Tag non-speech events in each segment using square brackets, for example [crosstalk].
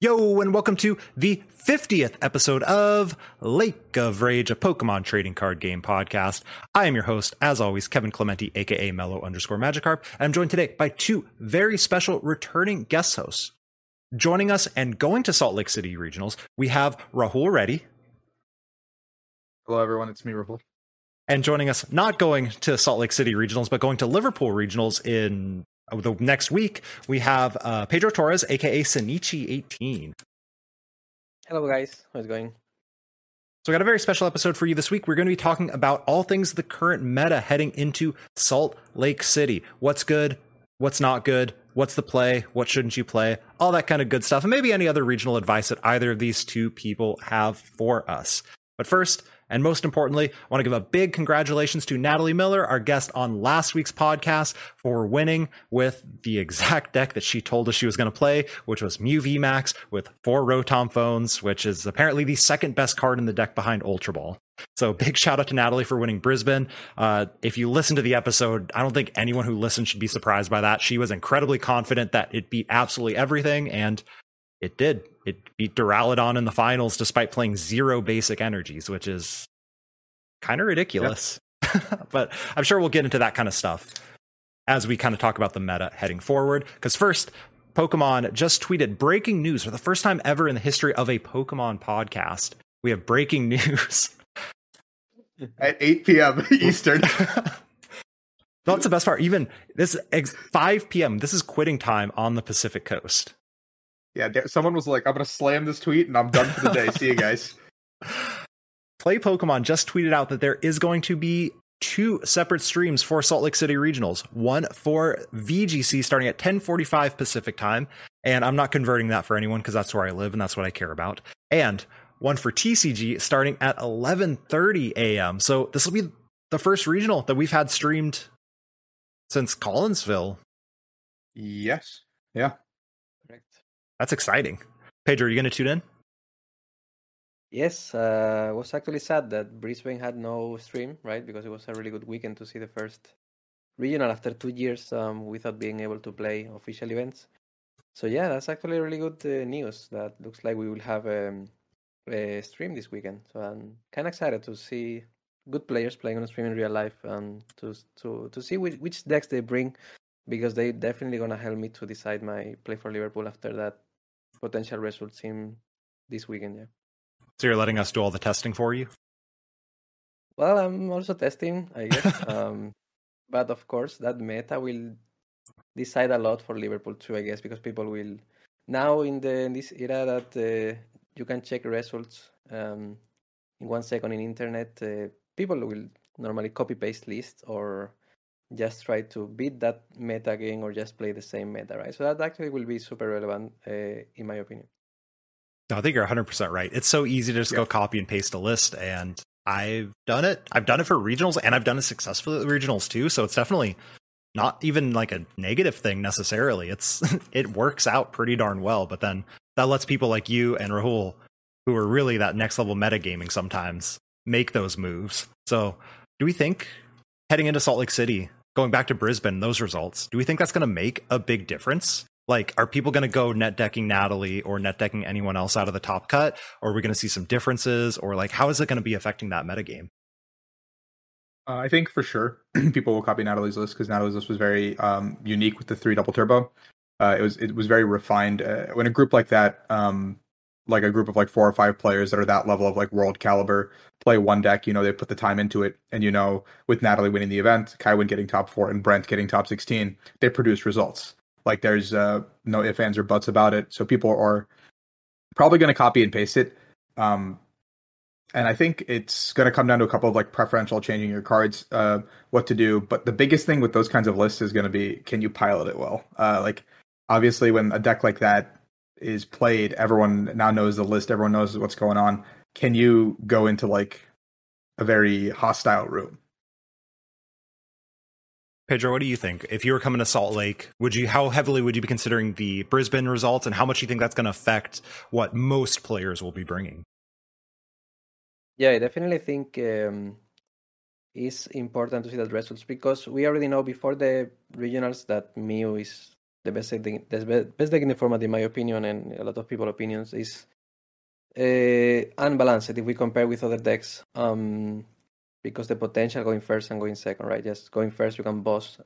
Yo, and welcome to the 50th episode of Lake of Rage, a Pokemon trading card game podcast. I am your host, as always, Kevin Clementi, aka Mellow underscore Magikarp. And I'm joined today by two very special returning guest hosts. Joining us and going to Salt Lake City Regionals, we have Rahul Reddy. Hello, everyone. It's me, Rahul. And joining us, not going to Salt Lake City Regionals, but going to Liverpool Regionals in the next week, we have uh, Pedro Torres, aka Sanichi18. Hello, guys. How's it going? So, we got a very special episode for you this week. We're going to be talking about all things the current meta heading into Salt Lake City. What's good? What's not good? What's the play? What shouldn't you play? All that kind of good stuff. And maybe any other regional advice that either of these two people have for us. But first, and most importantly, I want to give a big congratulations to Natalie Miller, our guest on last week's podcast, for winning with the exact deck that she told us she was going to play, which was Mew VMAX with four Rotom phones, which is apparently the second best card in the deck behind Ultra Ball. So [laughs] big shout out to Natalie for winning Brisbane. Uh, if you listen to the episode, I don't think anyone who listened should be surprised by that. She was incredibly confident that it beat absolutely everything, and it did. It beat Duraludon in the finals despite playing zero basic energies, which is kind of ridiculous. Yep. [laughs] but I'm sure we'll get into that kind of stuff as we kind of talk about the meta heading forward. Because first, Pokemon just tweeted breaking news for the first time ever in the history of a Pokemon podcast. We have breaking [laughs] news at 8 p.m. [laughs] Eastern. That's the best part. Even this 5 p.m. This is quitting time on the Pacific Coast. Yeah, someone was like, "I'm gonna slam this tweet and I'm done for the day. See you guys." [laughs] Play Pokemon just tweeted out that there is going to be two separate streams for Salt Lake City Regionals. One for VGC starting at 10:45 Pacific time, and I'm not converting that for anyone because that's where I live and that's what I care about. And one for TCG starting at 11:30 a.m. So this will be the first regional that we've had streamed since Collinsville. Yes. Yeah. That's exciting. Pedro, are you going to tune in? Yes, uh, was actually sad that Brisbane had no stream, right? Because it was a really good weekend to see the first regional after two years um, without being able to play official events. So yeah, that's actually really good uh, news. That looks like we will have um, a stream this weekend. So I'm kind of excited to see good players playing on stream in real life and to to to see which, which decks they bring because they definitely gonna help me to decide my play for Liverpool after that potential results in this weekend. Yeah. So you're letting us do all the testing for you? Well, I'm also testing, I guess. [laughs] um, but of course, that meta will decide a lot for Liverpool too, I guess, because people will now in the in this era that uh, you can check results um, in one second in internet. Uh, people will normally copy paste lists or just try to beat that meta game or just play the same meta, right? So that actually will be super relevant, uh, in my opinion. No, I think you're 100% right. It's so easy to just yeah. go copy and paste a list. And I've done it. I've done it for regionals and I've done it successfully at regionals too. So it's definitely not even like a negative thing necessarily. It's, [laughs] it works out pretty darn well. But then that lets people like you and Rahul, who are really that next level metagaming sometimes, make those moves. So do we think heading into Salt Lake City, going back to Brisbane, those results, do we think that's going to make a big difference? Like, are people going to go net decking Natalie or net decking anyone else out of the top cut? Or are we going to see some differences? Or like, how is it going to be affecting that metagame? Uh, I think for sure [clears throat] people will copy Natalie's list because Natalie's list was very um, unique with the three double turbo. Uh, it was it was very refined. Uh, when a group like that, um, like a group of like four or five players that are that level of like world caliber, play one deck, you know, they put the time into it. And, you know, with Natalie winning the event, Kaiwen getting top four, and Brent getting top 16, they produce results. Like there's uh, no ifs, ands, or buts about it. So people are probably going to copy and paste it. Um, and I think it's going to come down to a couple of like preferential changing your cards, uh, what to do. But the biggest thing with those kinds of lists is going to be can you pilot it well? Uh, like obviously, when a deck like that is played, everyone now knows the list, everyone knows what's going on. Can you go into like a very hostile room? Pedro, what do you think? If you were coming to Salt Lake, would you how heavily would you be considering the Brisbane results, and how much do you think that's going to affect what most players will be bringing? Yeah, I definitely think um, it's important to see the results because we already know before the regionals that Mew is the best deck, the best deck in the format, in my opinion, and a lot of people's opinions, is uh, unbalanced if we compare with other decks. Um, because the potential going first and going second, right? Just going first, you can boss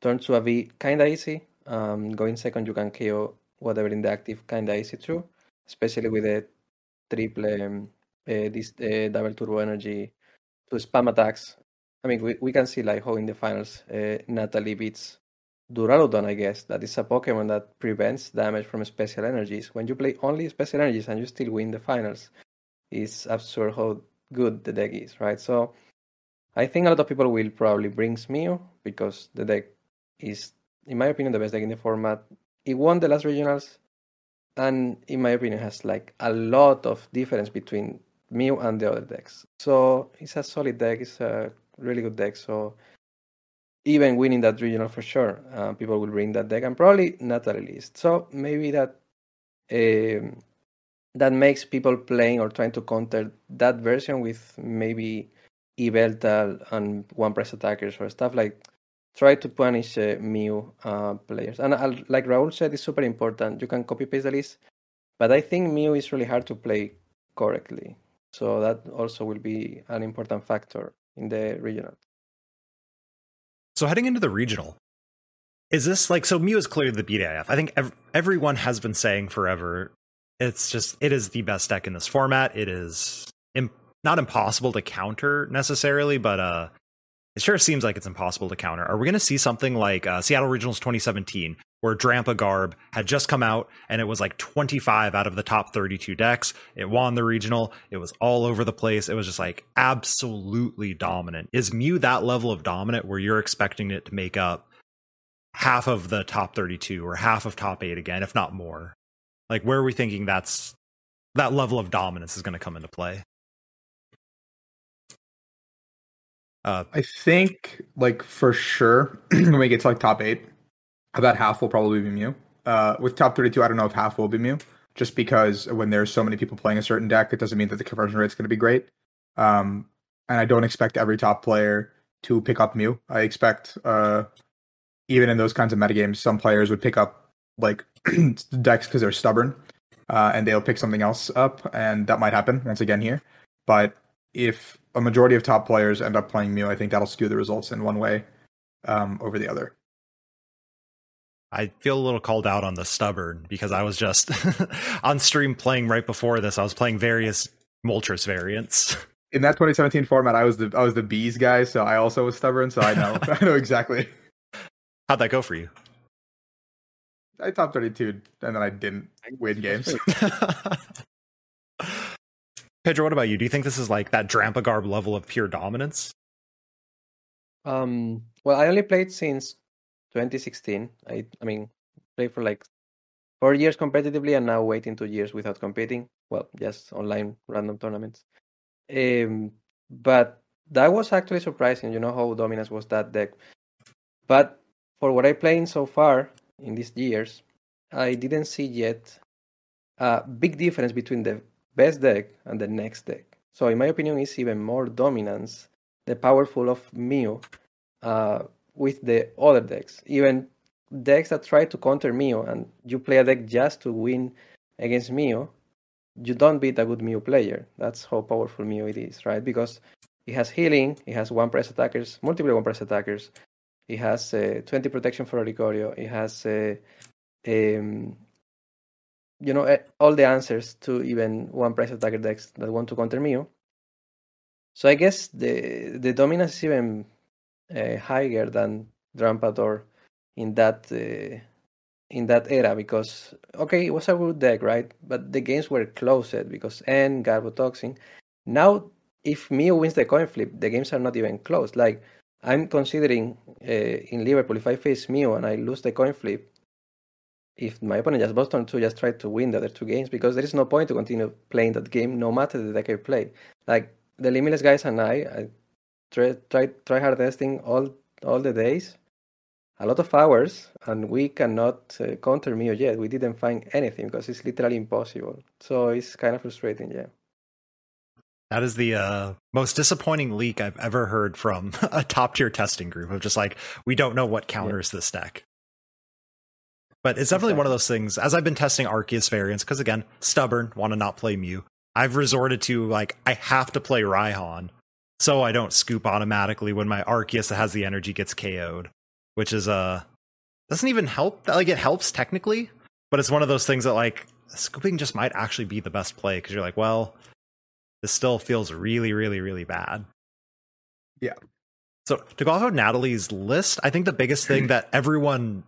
turn to a V kind of easy. Um, going second, you can KO whatever in the active kind of easy too, especially with the triple um, uh, this uh, double turbo energy to spam attacks. I mean, we, we can see like how in the finals uh, Natalie beats Duraludon, I guess. That is a Pokemon that prevents damage from special energies. When you play only special energies and you still win the finals, it's absurd how good the deck is, right? So I think a lot of people will probably bring Mew because the deck is, in my opinion, the best deck in the format. It won the last regionals, and in my opinion, has like a lot of difference between Mew and the other decks. So it's a solid deck. It's a really good deck. So even winning that regional for sure, uh, people will bring that deck and probably not a released. So maybe that um, that makes people playing or trying to counter that version with maybe Yveltal and one press attackers or stuff like try to punish uh, Mew uh, players. And uh, like Rahul said, it's super important. You can copy paste the list, but I think Mew is really hard to play correctly. So that also will be an important factor in the regional. So heading into the regional, is this like so? Mew is clearly the BDIF. I think ev- everyone has been saying forever. It's just it is the best deck in this format. It is Im- not impossible to counter necessarily, but uh, it sure seems like it's impossible to counter. Are we going to see something like uh, Seattle Regionals 2017, where Drampa Garb had just come out and it was like 25 out of the top 32 decks? It won the regional. It was all over the place. It was just like absolutely dominant. Is Mew that level of dominant where you're expecting it to make up half of the top 32 or half of top eight again, if not more? Like, where are we thinking that's that level of dominance is going to come into play? Uh, I think, like for sure, [clears throat] when we get to like top eight, about half will probably be Mew. Uh, with top thirty-two, I don't know if half will be Mew, just because when there's so many people playing a certain deck, it doesn't mean that the conversion rate is going to be great. Um, and I don't expect every top player to pick up Mew. I expect, uh, even in those kinds of metagames, some players would pick up like [clears throat] decks because they're stubborn, uh, and they'll pick something else up, and that might happen once again here. But if a majority of top players end up playing Mew, I think that'll skew the results in one way um, over the other. I feel a little called out on the stubborn because I was just [laughs] on stream playing right before this. I was playing various Moltres variants. [laughs] In that 2017 format, I was the I was the bees guy, so I also was stubborn. So I know [laughs] I know exactly. How'd that go for you? I top 32, and then I didn't win games. Pedro, what about you? Do you think this is like that Drampa Garb level of pure dominance? Um, well, I only played since 2016. I, I mean, played for like four years competitively, and now waiting two years without competing. Well, just online random tournaments. Um, but that was actually surprising. You know how dominance was that deck. But for what I played so far in these years, I didn't see yet a big difference between the best deck and the next deck. So in my opinion, it's even more dominance, the powerful of Mew, uh, with the other decks. Even decks that try to counter Mew and you play a deck just to win against Mew, you don't beat a good Mew player. That's how powerful Mew it is, right? Because it has healing, it has one press attackers, multiple one press attackers, it has uh, 20 protection for Oricorio, it has uh, um, you know eh, all the answers to even one press attacker decks that want to counter Mew. So I guess the the dominance is even uh, higher than Drampador in that uh, in that era because okay it was a good deck right but the games were closed because N Garbotoxin Now, if Mew wins the coin flip, the games are not even close. Like I'm considering uh, in Liverpool, if I face Mew and I lose the coin flip, if my opponent just Boston to just try to win the other two games because there is no point to continue playing that game no matter the deck I play. Like the limitless guys and I, I try try try hard testing all all the days, a lot of hours, and we cannot uh, counter Mew yet. We didn't find anything because it's literally impossible. So it's kind of frustrating, yeah. That is the uh, most disappointing leak I've ever heard from [laughs] a top tier testing group of just like we don't know what counters yeah. this deck. But it's definitely exactly. one of those things. As I've been testing Arceus variants, because again, stubborn, want to not play Mew. I've resorted to like I have to play Raihan, so I don't scoop automatically when my Arceus that has the energy gets KO'd, which is uh doesn't even help. That like it helps technically, but it's one of those things that like scooping just might actually be the best play because you're like, well, this still feels really, really, really bad. Yeah. So to go off of Natalie's list, I think the biggest thing that everyone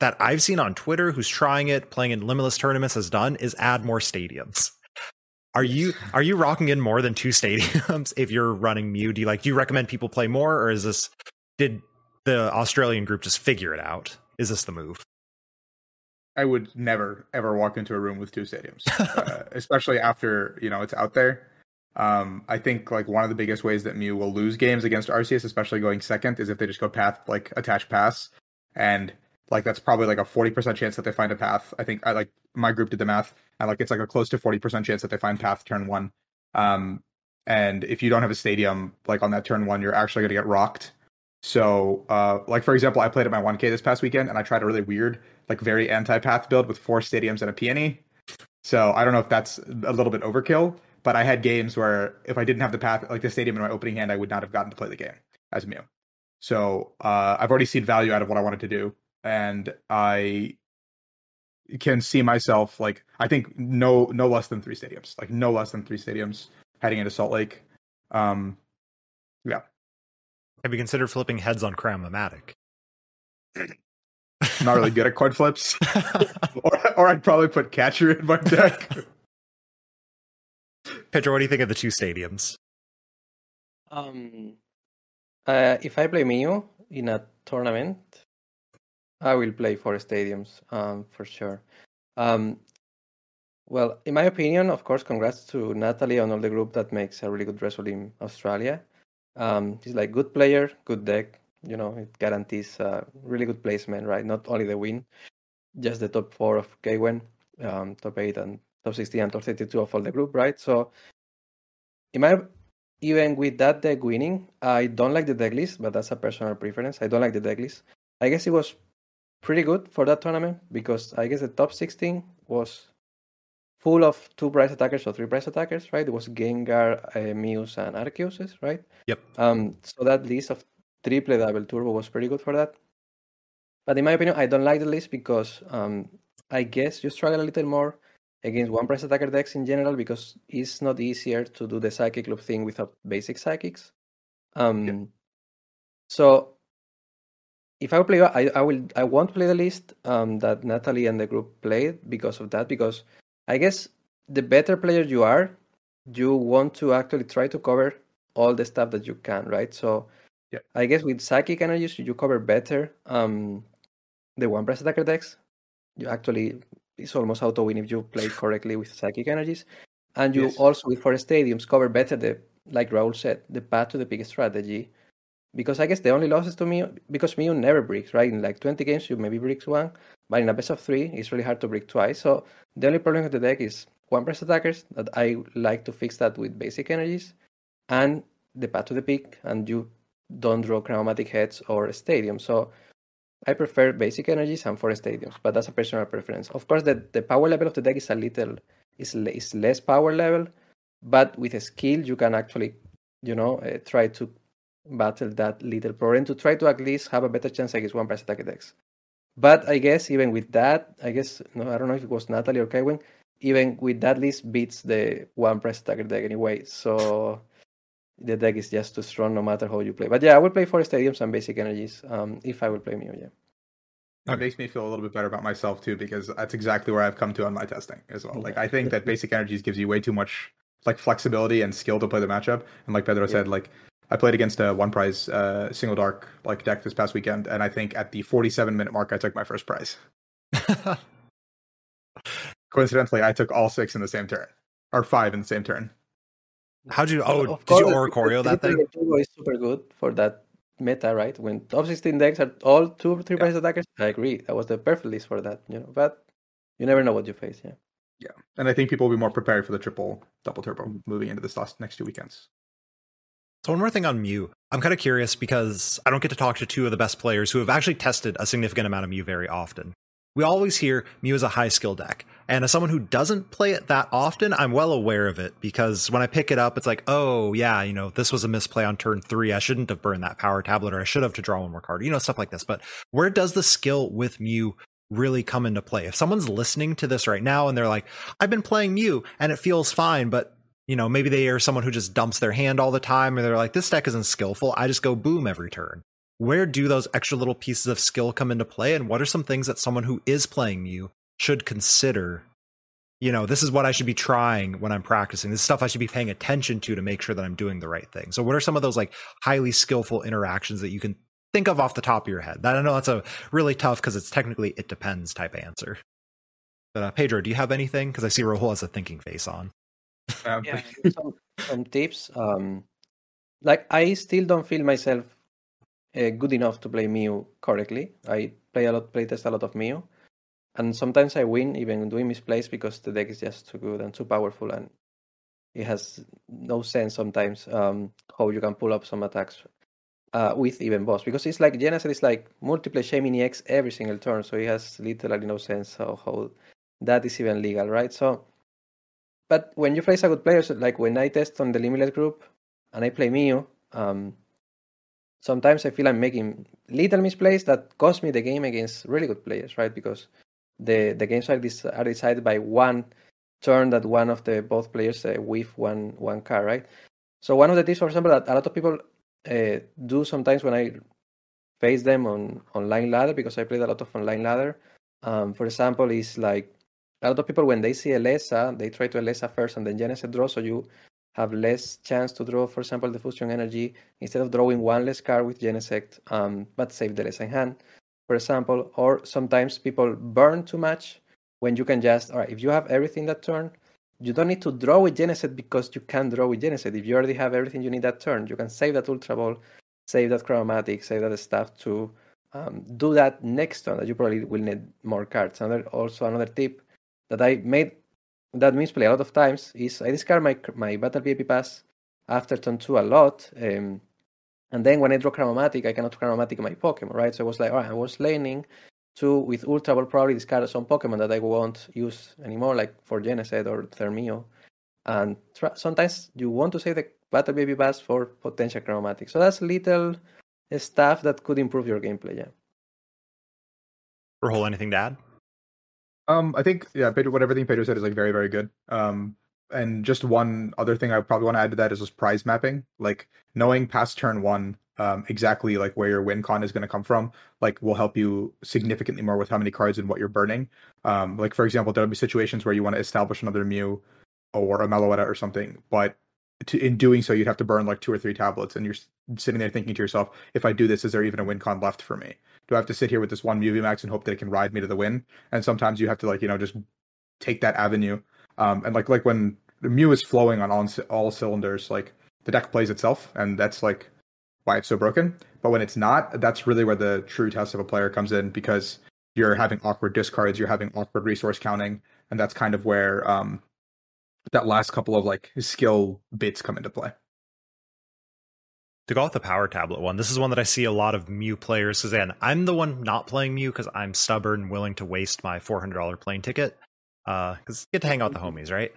that I've seen on Twitter who's trying it, playing in limitless tournaments has done is add more stadiums. Are you are you rocking in more than two stadiums if you're running Mew? Do you like do you recommend people play more or is this did the Australian group just figure it out? Is this the move? I would never ever walk into a room with two stadiums, [laughs] uh, especially after you know it's out there. Um, I think like one of the biggest ways that Mew will lose games against Arceus, especially going second, is if they just go path like attach pass, and like that's probably like a forty percent chance that they find a path. I think I like my group did the math, and like it's like a close to forty percent chance that they find path turn one. Um, and if you don't have a stadium like on that turn one, you're actually gonna get rocked. So, uh, like for example, I played at my 1K this past weekend, and I tried a really weird, like very anti-path build with four stadiums and a peony. So I don't know if that's a little bit overkill, but I had games where if I didn't have the path, like the stadium in my opening hand, I would not have gotten to play the game as Mew. So uh, I've already seen value out of what I wanted to do, and I can see myself like I think no no less than three stadiums, like no less than three stadiums heading into Salt Lake. Um, yeah. Have you considered flipping heads on Cram-O-Matic? [clears throat] Not really good at coin flips, [laughs] or, or I'd probably put catcher in my deck. [laughs] Pedro, what do you think of the two stadiums? Um, uh, if I play Mew in a tournament, I will play for stadiums um, for sure. Um, well, in my opinion, of course, congrats to Natalie and all the group that makes a really good result in Australia. Um, he's like good player, good deck. You know, it guarantees a really good placement, right? Not only the win, just the top four of Kaiwen, um, top eight and top 16 and top 32 of all the group, right? So, in my even with that deck winning, I don't like the deck list, but that's a personal preference. I don't like the deck list. I guess it was pretty good for that tournament because I guess the top 16 was full of two price attackers or three price attackers, right? It was Gengar, uh, Mews, and Arceus, right? Yep. Um, so that list of triple double turbo was pretty good for that. But in my opinion, I don't like the list because um, I guess you struggle a little more against one price attacker decks in general because it's not easier to do the psychic loop thing without basic psychics. Um, yeah. So if I play, I, I will I won't play the list um, that Natalie and the group played because of that. Because I guess the better player you are, you want to actually try to cover all the stuff that you can, right? So yeah. I guess with psychic energies you cover better um, the one press attacker decks. You actually it's almost auto win if you play [laughs] correctly with psychic energies. And you yes. also with four stadiums cover better the like Rahul said, the path to the peak strategy. Because I guess the only losses to me because Mew never bricks, right? In like twenty games you maybe bricks one, but in a best of three it's really hard to break twice. So the only problem with the deck is one press attackers that I like to fix that with basic energies and the path to the peak and you don't draw Cram-O-Matic heads or stadium. So I prefer basic energies and four stadiums, but that's a personal preference. Of course, the, the power level of the deck is a little is, is less power level, but with a skill you can actually, you know, uh, try to battle that little problem to try to at least have a better chance against one price attack decks. But I guess even with that, I guess no, I don't know if it was Natalie or Kaiwen, even with that list beats the one price attacker deck anyway. So the deck is just too strong no matter how you play. But yeah, I will play four stadiums and basic energies um, if I will play Mew. Yeah. It makes me feel a little bit better about myself too because that's exactly where I've come to on my testing as well. Like I think that basic energies gives you way too much like flexibility and skill to play the matchup. And like Pedro yeah. said, like I played against a one prize uh, single dark like deck this past weekend, and I think at the 47 minute mark, I took my first prize. [laughs] Coincidentally, I took all six in the same turn, or five in the same turn. How'd you? Oh, of did course, you Oricorio that thing? is super good for that meta, right? When top 16 decks are all two or three yeah. price attackers, I agree. That was the perfect list for that, you know. But you never know what you face, yeah. Yeah, and I think people will be more prepared for the triple double turbo mm-hmm. moving into this last next two weekends. So one more thing on Mew. I'm kind of curious because I don't get to talk to two of the best players who have actually tested a significant amount of Mew very often. We always hear Mew is a high skill deck. And as someone who doesn't play it that often, I'm well aware of it because when I pick it up, it's like, oh, yeah, you know, this was a misplay on turn three. I shouldn't have burned that power tablet or I should have to draw one more card, you know, stuff like this. But where does the skill with Mew really come into play? If someone's listening to this right now and they're like, I've been playing Mew and it feels fine, but you know, maybe they are someone who just dumps their hand all the time or they're like, this deck isn't skillful. I just go boom every turn. Where do those extra little pieces of skill come into play? And what are some things that someone who is playing you should consider? You know, this is what I should be trying when I'm practicing. This stuff I should be paying attention to to make sure that I'm doing the right thing. So, what are some of those like highly skillful interactions that you can think of off the top of your head? That I know that's a really tough because it's technically it depends type answer. But uh, Pedro, do you have anything? Because I see Rahul has a thinking face on. Um, yeah, [laughs] some, some tips. Um, like I still don't feel myself uh, good enough to play Mew correctly. I play a lot, play test a lot of Mew, and sometimes I win even doing misplays because the deck is just too good and too powerful, and it has no sense sometimes um, how you can pull up some attacks uh, with even boss because it's like Genesect is like multiple Shaymin X every single turn, so it has literally no sense of how that is even legal, right? So but when you face a good player, so like when I test on the limitless group and I play Mew, um, sometimes I feel I'm making little misplays that cost me the game against really good players, right? Because the the games are, dis- are decided by one turn that one of the both players uh, with one one card, right? So one of the tips, for example, that a lot of people uh, do sometimes when I face them on online ladder because I played a lot of online ladder. Um, for example, is like a lot of people when they see Elesa, they try to Elesa first and then Genesect draw, so you have less chance to draw, for example, the fusion energy instead of drawing one less card with Genesect, um, but save the less in hand, for example. Or sometimes people burn too much when you can just, all right, if you have everything that turn, you don't need to draw with Genesect because you can draw with Genesect. If you already have everything you need that turn, you can save that Ultra Ball, save that Cram-O-Matic, save that stuff to um, do that next turn that you probably will need more cards. Another, also another tip that I made that misplay a lot of times is I discard my my battle VIP pass after turn two a lot, um, and then when I draw Cram-O-Matic, I cannot Cram-O-Matic my Pokemon, right? So I was like, all right, I was laning to with Ultra Ball probably discard some Pokemon that I won't use anymore, like for Genesect or Thermio. And tra- sometimes you want to save the Battle VIP pass for potential Cram-O-Matic. So that's little stuff that could improve your gameplay. Yeah. Rahul, anything to add? Um, I think yeah, Pedro, what everything Pedro said is like very very good. Um, and just one other thing I probably want to add to that is just prize mapping, like knowing past turn one um, exactly like where your win con is going to come from, like will help you significantly more with how many cards and what you're burning. Um, like for example, there'll be situations where you want to establish another Mew or a Meloetta or something, but to, in doing so, you'd have to burn like two or three tablets, and you're sitting there thinking to yourself, if I do this, is there even a win con left for me? Do I have to sit here with this one Mew VMAX and hope that it can ride me to the win? And sometimes you have to like you know just take that avenue. Um, and like like when the Mew is flowing on all, all cylinders, like the deck plays itself, and that's like why it's so broken. But when it's not, that's really where the true test of a player comes in because you're having awkward discards, you're having awkward resource counting, and that's kind of where um, that last couple of like skill bits come into play to go with the power tablet one, this is one that I see a lot of Mew players. Because again, I'm the one not playing Mew because I'm stubborn, willing to waste my $400 plane ticket. Because uh, get to hang out with the [laughs] homies, right?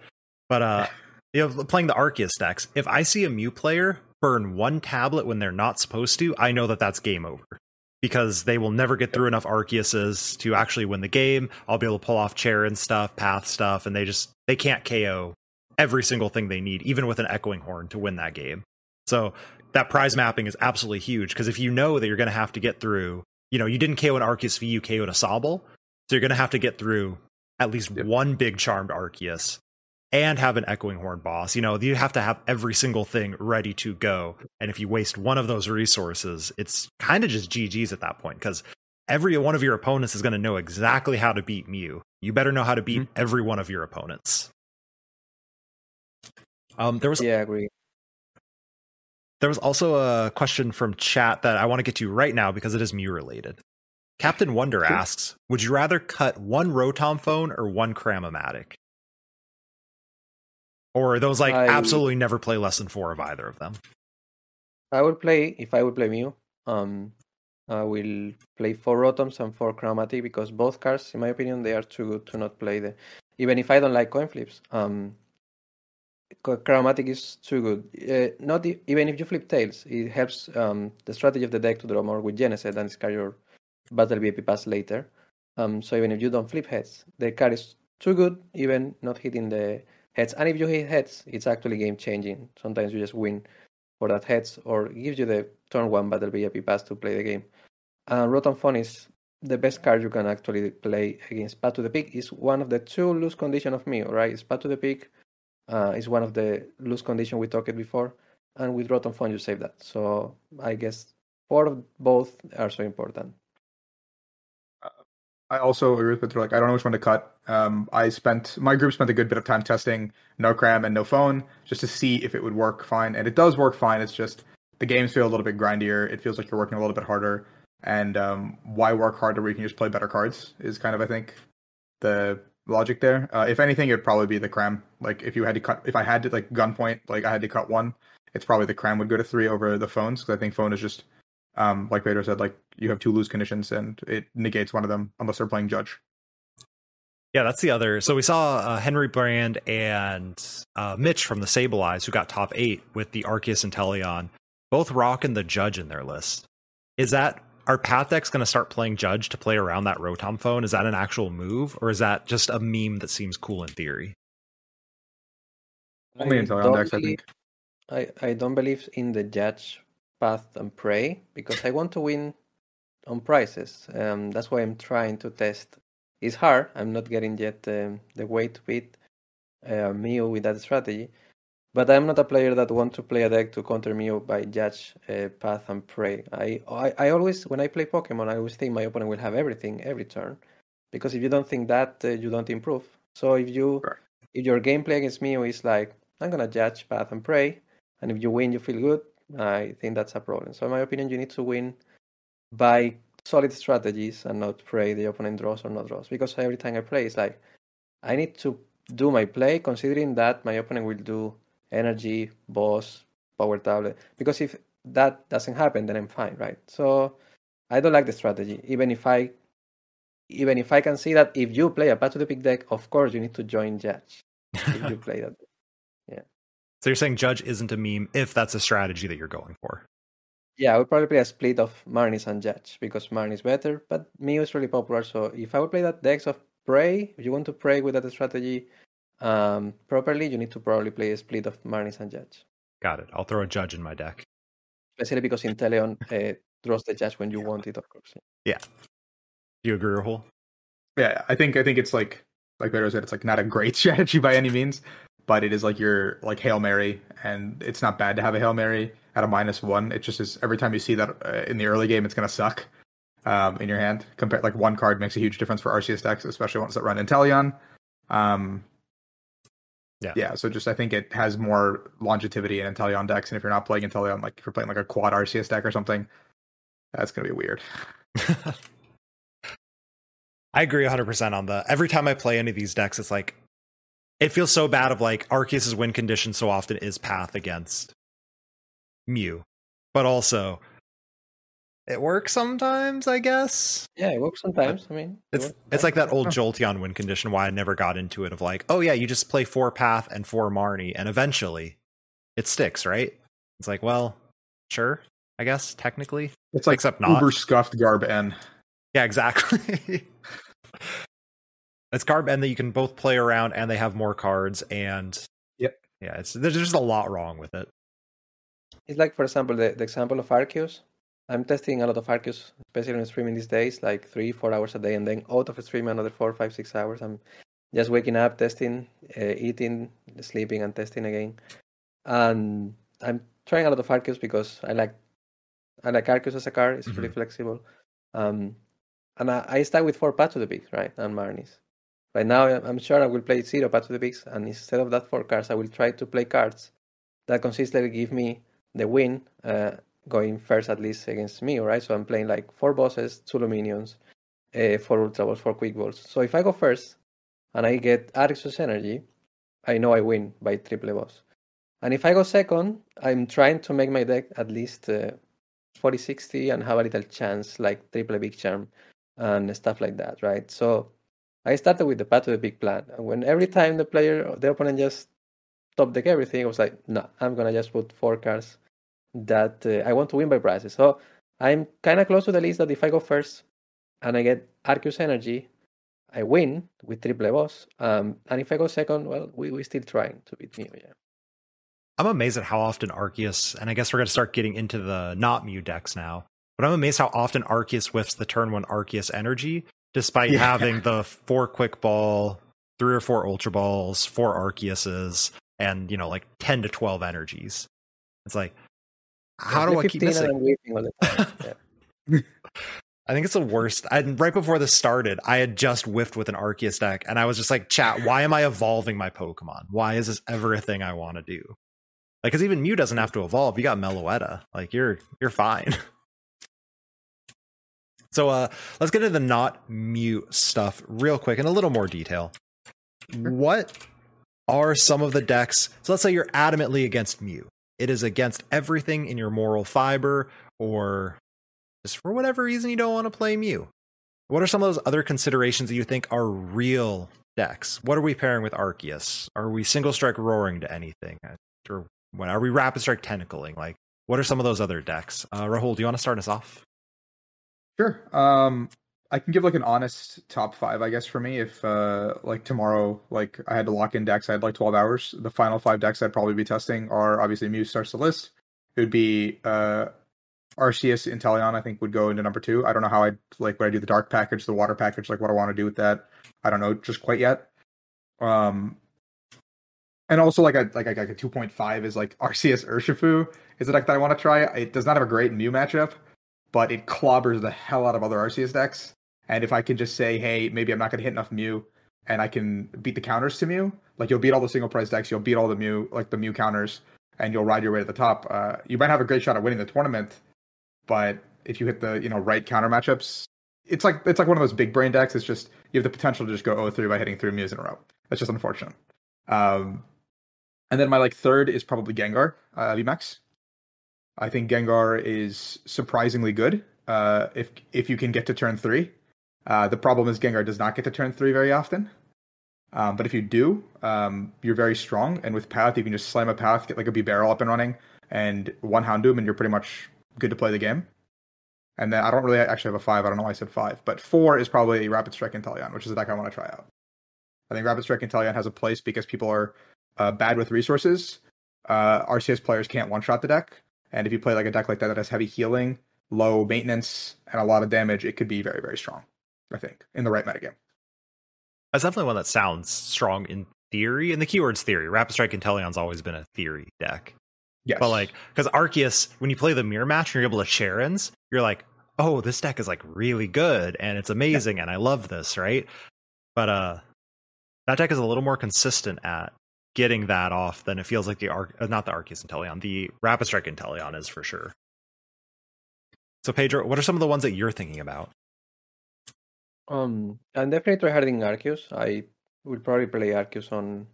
But uh, you know, playing the Arceus decks, if I see a Mew player burn one tablet when they're not supposed to, I know that that's game over because they will never get through enough Arceuses to actually win the game. I'll be able to pull off chair and stuff, path stuff, and they just they can't KO every single thing they need, even with an echoing horn to win that game. So that prize mapping is absolutely huge because if you know that you're going to have to get through, you know, you didn't KO an Arceus V, you KO'd a Sobble, so you're going to have to get through at least yep. one big charmed Arceus. and have an echoing horn boss. You know, you have to have every single thing ready to go. And if you waste one of those resources, it's kind of just GG's at that point because every one of your opponents is going to know exactly how to beat Mew. You better know how to beat mm-hmm. every one of your opponents. Um, there was yeah, I agree. There was also a question from chat that I want to get to right now because it is Mew related. Captain Wonder asks, "Would you rather cut one Rotom phone or one Cram-O-Matic?" Or those like I, absolutely never play less than four of either of them? I would play if I would play Mew. Um, I will play four Rotoms and four Cram-O-Matic because both cards, in my opinion, they are too good to not play the. Even if I don't like coin flips, um, Cram-O-Matic is too good. Uh, not even if you flip tails, it helps um, the strategy of the deck to draw more with Genesect and discard your battle VIP pass later. Um, so even if you don't flip heads, the card is too good, even not hitting the heads. And if you hit heads, it's actually game changing. Sometimes you just win for that heads, or gives you the turn one battle VIP pass to play the game. And Rotom Phone is the best card you can actually play against Path to the Peak. is one of the two lose condition of me, right? It's Path to the Peak uh, is one of the loose condition we talked before, and with Rotom Phone you save that. So I guess four of both are so important. I also agree with Peter. Like, I don't know which one to cut. Um, I spent my group spent a good bit of time testing no cram and no phone just to see if it would work fine, and it does work fine. It's just the games feel a little bit grindier. It feels like you're working a little bit harder, and um, why work harder where you can just play better cards is kind of I think the logic there. Uh, if anything, it'd probably be the cram. Like if you had to cut, if I had to like gunpoint, like I had to cut one, it's probably the cram would go to three over the phones because I think phone is just um, like Pedro said, like you have two lose conditions and it negates one of them unless they're playing judge. Yeah, that's the other. So we saw uh, Henry Brand and uh, Mitch from the Sable Eyes who got top eight with the Arceus Inteleon, both rocking the judge in their list. Is that are Path decks going to start playing Judge to play around that Rotom phone? Is that an actual move, or is that just a meme that seems cool in theory? Only Inteleon decks, I think. I, I don't believe in the Judge path and pray because I want to win on prizes. Um, that's why I'm trying to test. It's hard. I'm not getting yet um, the way to beat uh, Mew with that strategy. But I'm not a player that want to play a deck to counter Mew by judge uh, path and pray. I, I I always when I play Pokemon, I always think my opponent will have everything every turn, because if you don't think that, uh, you don't improve. So if you right. if your gameplay against Mew is like I'm gonna judge path and pray, and if you win, you feel good. I think that's a problem. So in my opinion, you need to win by solid strategies and not pray the opponent draws or not draws. Because every time I play, it's like I need to do my play considering that my opponent will do energy, boss, power tablet. Because if that doesn't happen, then I'm fine, right? So I don't like the strategy. Even if I even if I can see that if you play a path to the Peak deck, of course you need to join Judge. if you [laughs] play that. Yeah. So you're saying Judge isn't a meme if that's a strategy that you're going for? Yeah, I would probably play a split of Marnies and Judge because Marnie is better, but Mew is really popular. So if I would play that decks of Pray, if you want to pray with that strategy um, properly, you need to probably play a split of Marnies and Judge. Got it. I'll throw a Judge in my deck. Especially because Inteleon uh, draws the Judge when you want it, of course. Yeah. Do you agree, Rahul? Yeah, I think I think it's like like Pedro said, it's like not a great [laughs] strategy by any means but it is like your like hail mary, and it's not bad to have a hail mary at a minus one. It just is every time you see that uh, in the early game, it's gonna suck um, in your hand. Compare like one card makes a huge difference for Arceus decks, especially ones that run Inteleon. Um, yeah, yeah. So just I think it has more longevity in Inteleon decks, and if you're not playing Inteleon, like if you're playing like a quad Arceus deck or something, that's gonna be weird. [laughs] I agree 100% on the every time I play any of these decks, it's like it feels so bad of like Arceus's win condition so often is path against Mew. But also it works sometimes, I guess. Yeah, it works sometimes. I mean, it it's it's like that old Jolteon win condition. Why I never got into it. Of like, oh yeah, you just play four path and four Marnie, and eventually it sticks, right? It's like, well, sure, I guess technically, it's like except not. uber scuffed Garb N. Yeah, exactly. [laughs] It's Garb N that you can both play around and they have more cards and yep. Yeah, it's there's just a lot wrong with it. It's like for example the, the example of Arceus. I'm testing a lot of Arceus, especially on streaming these days, like three, four hours a day, and then out of stream another four, five, six hours. I'm just waking up, testing, uh, eating, sleeping, and testing again. And I'm trying a lot of Arceus because I like I like Arceus as a card. It's pretty Mhm. flexible. Um, and I, I start with four Path to the Peaks, right? And Marnies. Right now, I'm sure I will play zero Path to the Peaks, and instead of that four cards, I will try to play cards that consistently give me the win, uh, going first at least against me, right? So I'm playing like four bosses, two Lumineons, uh, four Ultra Balls, four Quick Balls. So if I go first and I get Arceus Energy, I know I win by triple boss. And if I go second, I'm trying to make my deck at least uh, 40 60 and have a little chance like triple big charm and stuff like that, right? So I started with the path to the peak plan. And when every time the player, the opponent just top deck everything, I was like, no, I'm gonna just put four cards that uh, I want to win by prices. So I'm kind of close to the list that if I go first and I get Arceus Energy, I win with triple boss. Um, and if I go second, well, we we're still trying to beat Mew, yeah. I'm amazed at how often Arceus, and I guess we're going to start getting into the not Mew decks now, but I'm amazed how often Arceus whiffs the turn one Arceus energy, despite Yeah. having the four quick ball, three or four ultra balls, four Arceuses, and, you know, like 10 to 12 energies. It's like, how do I keep 15 and missing? I'm waiting all the time. yeah. I think it's the worst. And right before this started, I had just whiffed with an Arceus deck, and I was just like, "Chat, why am I evolving my Pokemon? Why is this ever a thing I want to do?" Like, because even Mew doesn't have to evolve. You got Meloetta. Like, you're you're fine. [laughs] So, uh, let's get into the not Mew stuff real quick in a little more detail. What are some of the decks? So, let's say you're adamantly against Mew. It is against everything in your moral fiber, or just for whatever reason you don't want to play Mew. What are some of those other considerations that you think are real decks? What are we pairing with Arceus? Are we single strike roaring to anything? Or what are we rapid strike tentacling? Like, what are some of those other decks? Uh, Rahul, do you want to start us off? Sure. Um, I can give like an honest top five, I guess, for me. If uh, like tomorrow, like I had to lock in decks, I had like twelve hours. The final five decks I'd probably be testing are obviously Mews starts the list. It would be uh, Arceus Inteleon. I think would go into number two. I don't know how I would like when I do the dark package, the water package, like what I want to do with that. I don't know just quite yet. Um, and also like a like a, like a two point five is like Arceus Urshifu is a deck that I want to try. It does not have a great Mew matchup but it clobbers the hell out of other Arceus decks. And if I can just say, hey, maybe I'm not going to hit enough Mew, and I can beat the counters to Mew, like you'll beat all the single price decks, you'll beat all the Mew, like the Mew counters, and you'll ride your way to the top. Uh, you might have a great shot at winning the tournament, but if you hit the you know right counter matchups, it's like it's like one of those big brain decks. It's just you have the potential to just go 0-3 by hitting three Mews in a row. That's just unfortunate. Um, and then my like third is probably Gengar, uh, VMAX. I think Gengar is surprisingly good. Uh, if if you can get to turn three, uh, the problem is Gengar does not get to turn three very often. Um, but if you do, um, you're very strong. And with Path, you can just slam a Path, get like a Bibarel up and running, and one Houndoom, and you're pretty much good to play the game. And then I don't really actually have a five. I don't know why I said five, but four is probably Rapid Strike Inteleon, which is a deck I want to try out. I think Rapid Strike Inteleon has a place because people are uh, bad with resources. Uh, Arceus players can't one shot the deck. And if you play like a deck like that that has heavy healing, low maintenance, and a lot of damage, it could be very, very strong. I think in the right metagame. That's definitely one that sounds strong in theory. And the keyword's theory. Rapid Strike and Inteleon's always been a theory deck. Yes, But like, because Arceus, when you play the mirror match and you're able to Sharon's, you're like, oh, this deck is like really good and it's amazing and I love this, right? But uh that deck is a little more consistent at getting that off than it feels like the Ar- uh, not the Arceus Inteleon, the Rapid Strike Inteleon is for sure. So Pedro, what are some of the ones that you're thinking about? Um, I'm definitely tryharding Arceus. I will probably play Arceus on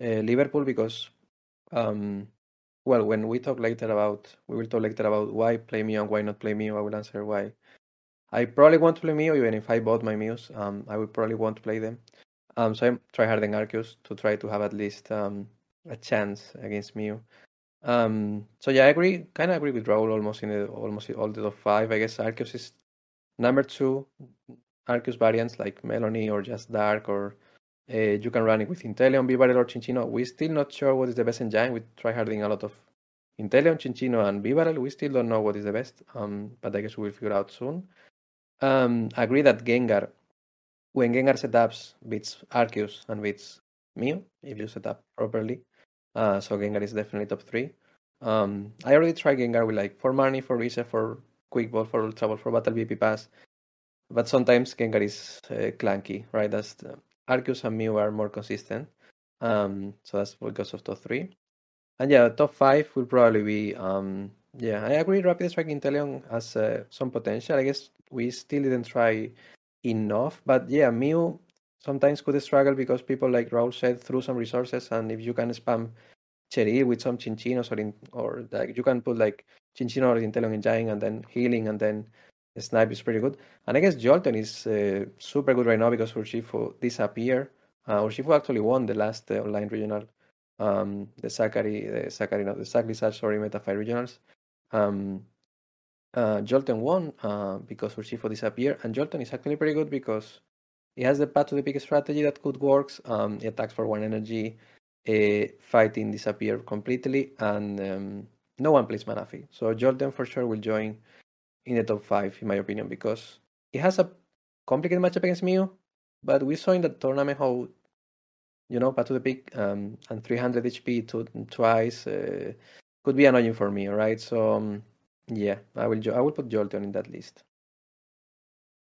uh, Liverpool because, um, well, when we talk later about, we will talk later about why play Mew and why not play Mew. I will answer why. I probably want to play Mew, even if I bought my Mews. Um, I would probably want to play them. Um, so I'm tryharding Arceus to try to have at least um a chance against Mew. Um, so yeah, I agree. Kind of agree with Rahul almost in the almost all the top five. I guess Arceus is number two. Arceus variants like Melanie or just Dark or uh, you can run it with Inteleon, Bibarel or Cinccino. We're still not sure what is the best engine. We try harding a lot of Inteleon, Cinccino, and Bibarel. We still don't know what is the best, um, but I guess we'll figure out soon. Um, agree that Gengar when Gengar setups beats Arceus and beats Mew, if you set up properly. Uh, so Gengar is definitely top three. Um, I already tried Gengar with like for money, for reset, for quick ball, for ultra ball, for battle VIP pass. But sometimes Gengar is uh, clunky, right? That's the, Arceus and Mew are more consistent. Um, so that's because of top three. And yeah, top five will probably be um, yeah, I agree. Rapid Strike Inteleon has uh, some potential. I guess we still didn't try enough, but yeah, Mew sometimes could struggle because people like Raul said through some resources, and if you can spam Cherry with some Cinccinos or in, or like you can put like Cinccino or Inteleon in Giant and then healing and then Snipe is pretty good. And I guess Jolteon is uh, super good right now because Urshifu disappeared. Uh, Urshifu actually won the last uh, online regional, um, the Sakari, the Sakari, not the Sakli sorry, Metafy regionals. Um, uh, Jolteon won uh, because Urshifu disappeared, and Jolteon is actually pretty good because he has the path to the peak strategy that could work. Um, he attacks for one energy, uh, fighting disappear completely, and um, no one plays Manaphy. So Jolteon for sure will join in the top five, in my opinion, because he has a complicated matchup against Mew, but we saw in the tournament how, you know, path to the peak um, and 300 HP to, twice. Uh, could be annoying for me, right? So um, yeah, I will I will put Jolteon in that list.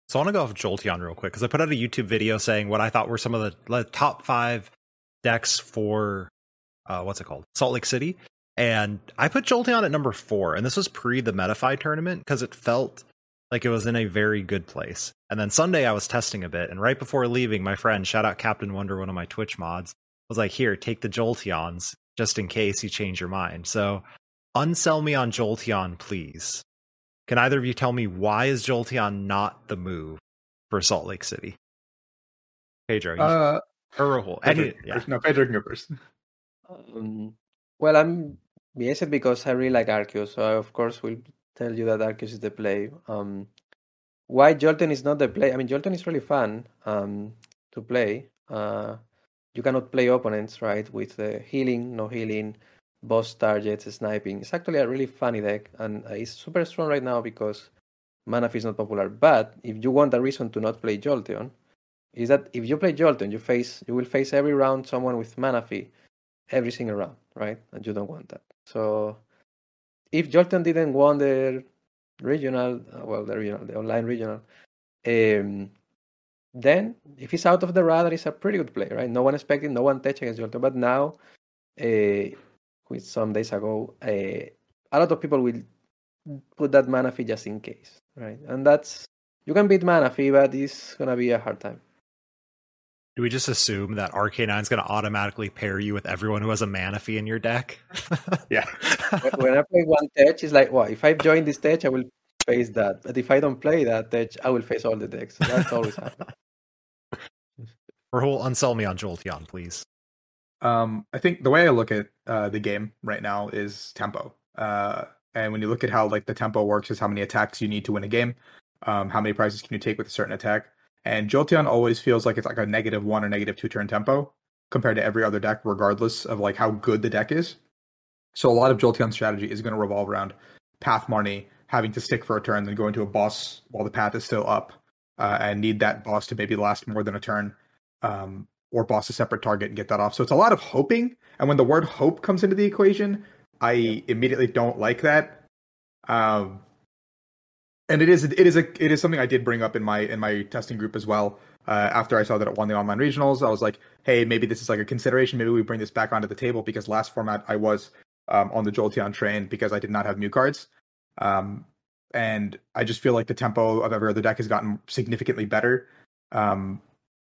So I want to go off Jolteon real quick because I put out a YouTube video saying what I thought were some of the top five decks for uh, what's it called Salt Lake City, and I put Jolteon at number four, and this was pre the Metafy tournament because it felt like it was in a very good place. And then Sunday I was testing a bit, and right before leaving, my friend, shout out Captain Wonder, one of my Twitch mods, was like, "Here, take the Jolteons just in case you change your mind. So unsell me on Jolteon, please. Can either of you tell me why is Jolteon not the move for Salt Lake City? Pedro, you uh, or Rahul. Any, yeah. No, Pedro can go first. Um, well, I'm biased because I really like Arceus, so I of course will tell you that Arceus is the play. Um, why Jolteon is not the play? I mean, Jolteon is really fun um, to play. Uh, you cannot play opponents right with healing, no healing, boss targets, sniping. It's actually a really funny deck, and uh, it's super strong right now because Manaphy is not popular. But if you want a reason to not play Jolteon, is that if you play Jolteon, you face you will face every round someone with mana Manaphy, every single round, right? And you don't want that. So if Jolteon didn't win the regional, uh, well, the regional, the online regional, um, then if he's out of the radar, he's a pretty good player, right? No one expected, no one touched against Jolteon. But now, uh, with some days ago, uh, a lot of people will put that Manaphy just in case, right? And that's you can beat Manaphy, but it's gonna be a hard time. Do we just assume that RK9 is going to automatically pair you with everyone who has a Manaphy in your deck? [laughs] yeah. when I play one tech, it's like, well, if I join this tech, I will face that. But if I don't play that tech, I will face all the decks. So that's always happening. [laughs] Rahul, unsell me on Jolteon, please. Um, I think the way I look at uh, the game right now is tempo. Uh, and when you look at how like the tempo works, is how many attacks you need to win a game. Um, how many prizes can you take with a certain attack? And Jolteon always feels like it's like a negative one or negative two turn tempo compared to every other deck, regardless of like how good the deck is. So a lot of Jolteon's strategy is going to revolve around path Marnie, having to stick for a turn, then go into a boss while the path is still up, uh, and need that boss to maybe last more than a turn, um, or boss a separate target and get that off. So it's a lot of hoping. And when the word hope comes into the equation, I immediately don't like that. Um, and it is it is a it is something I did bring up in my in my testing group as well. Uh, after I saw that it won the online regionals, I was like, hey, maybe this is like a consideration. Maybe we bring this back onto the table because last format I was um, on the Jolteon train because I did not have Mew cards. Um, and I just feel like the tempo of every other deck has gotten significantly better. Um,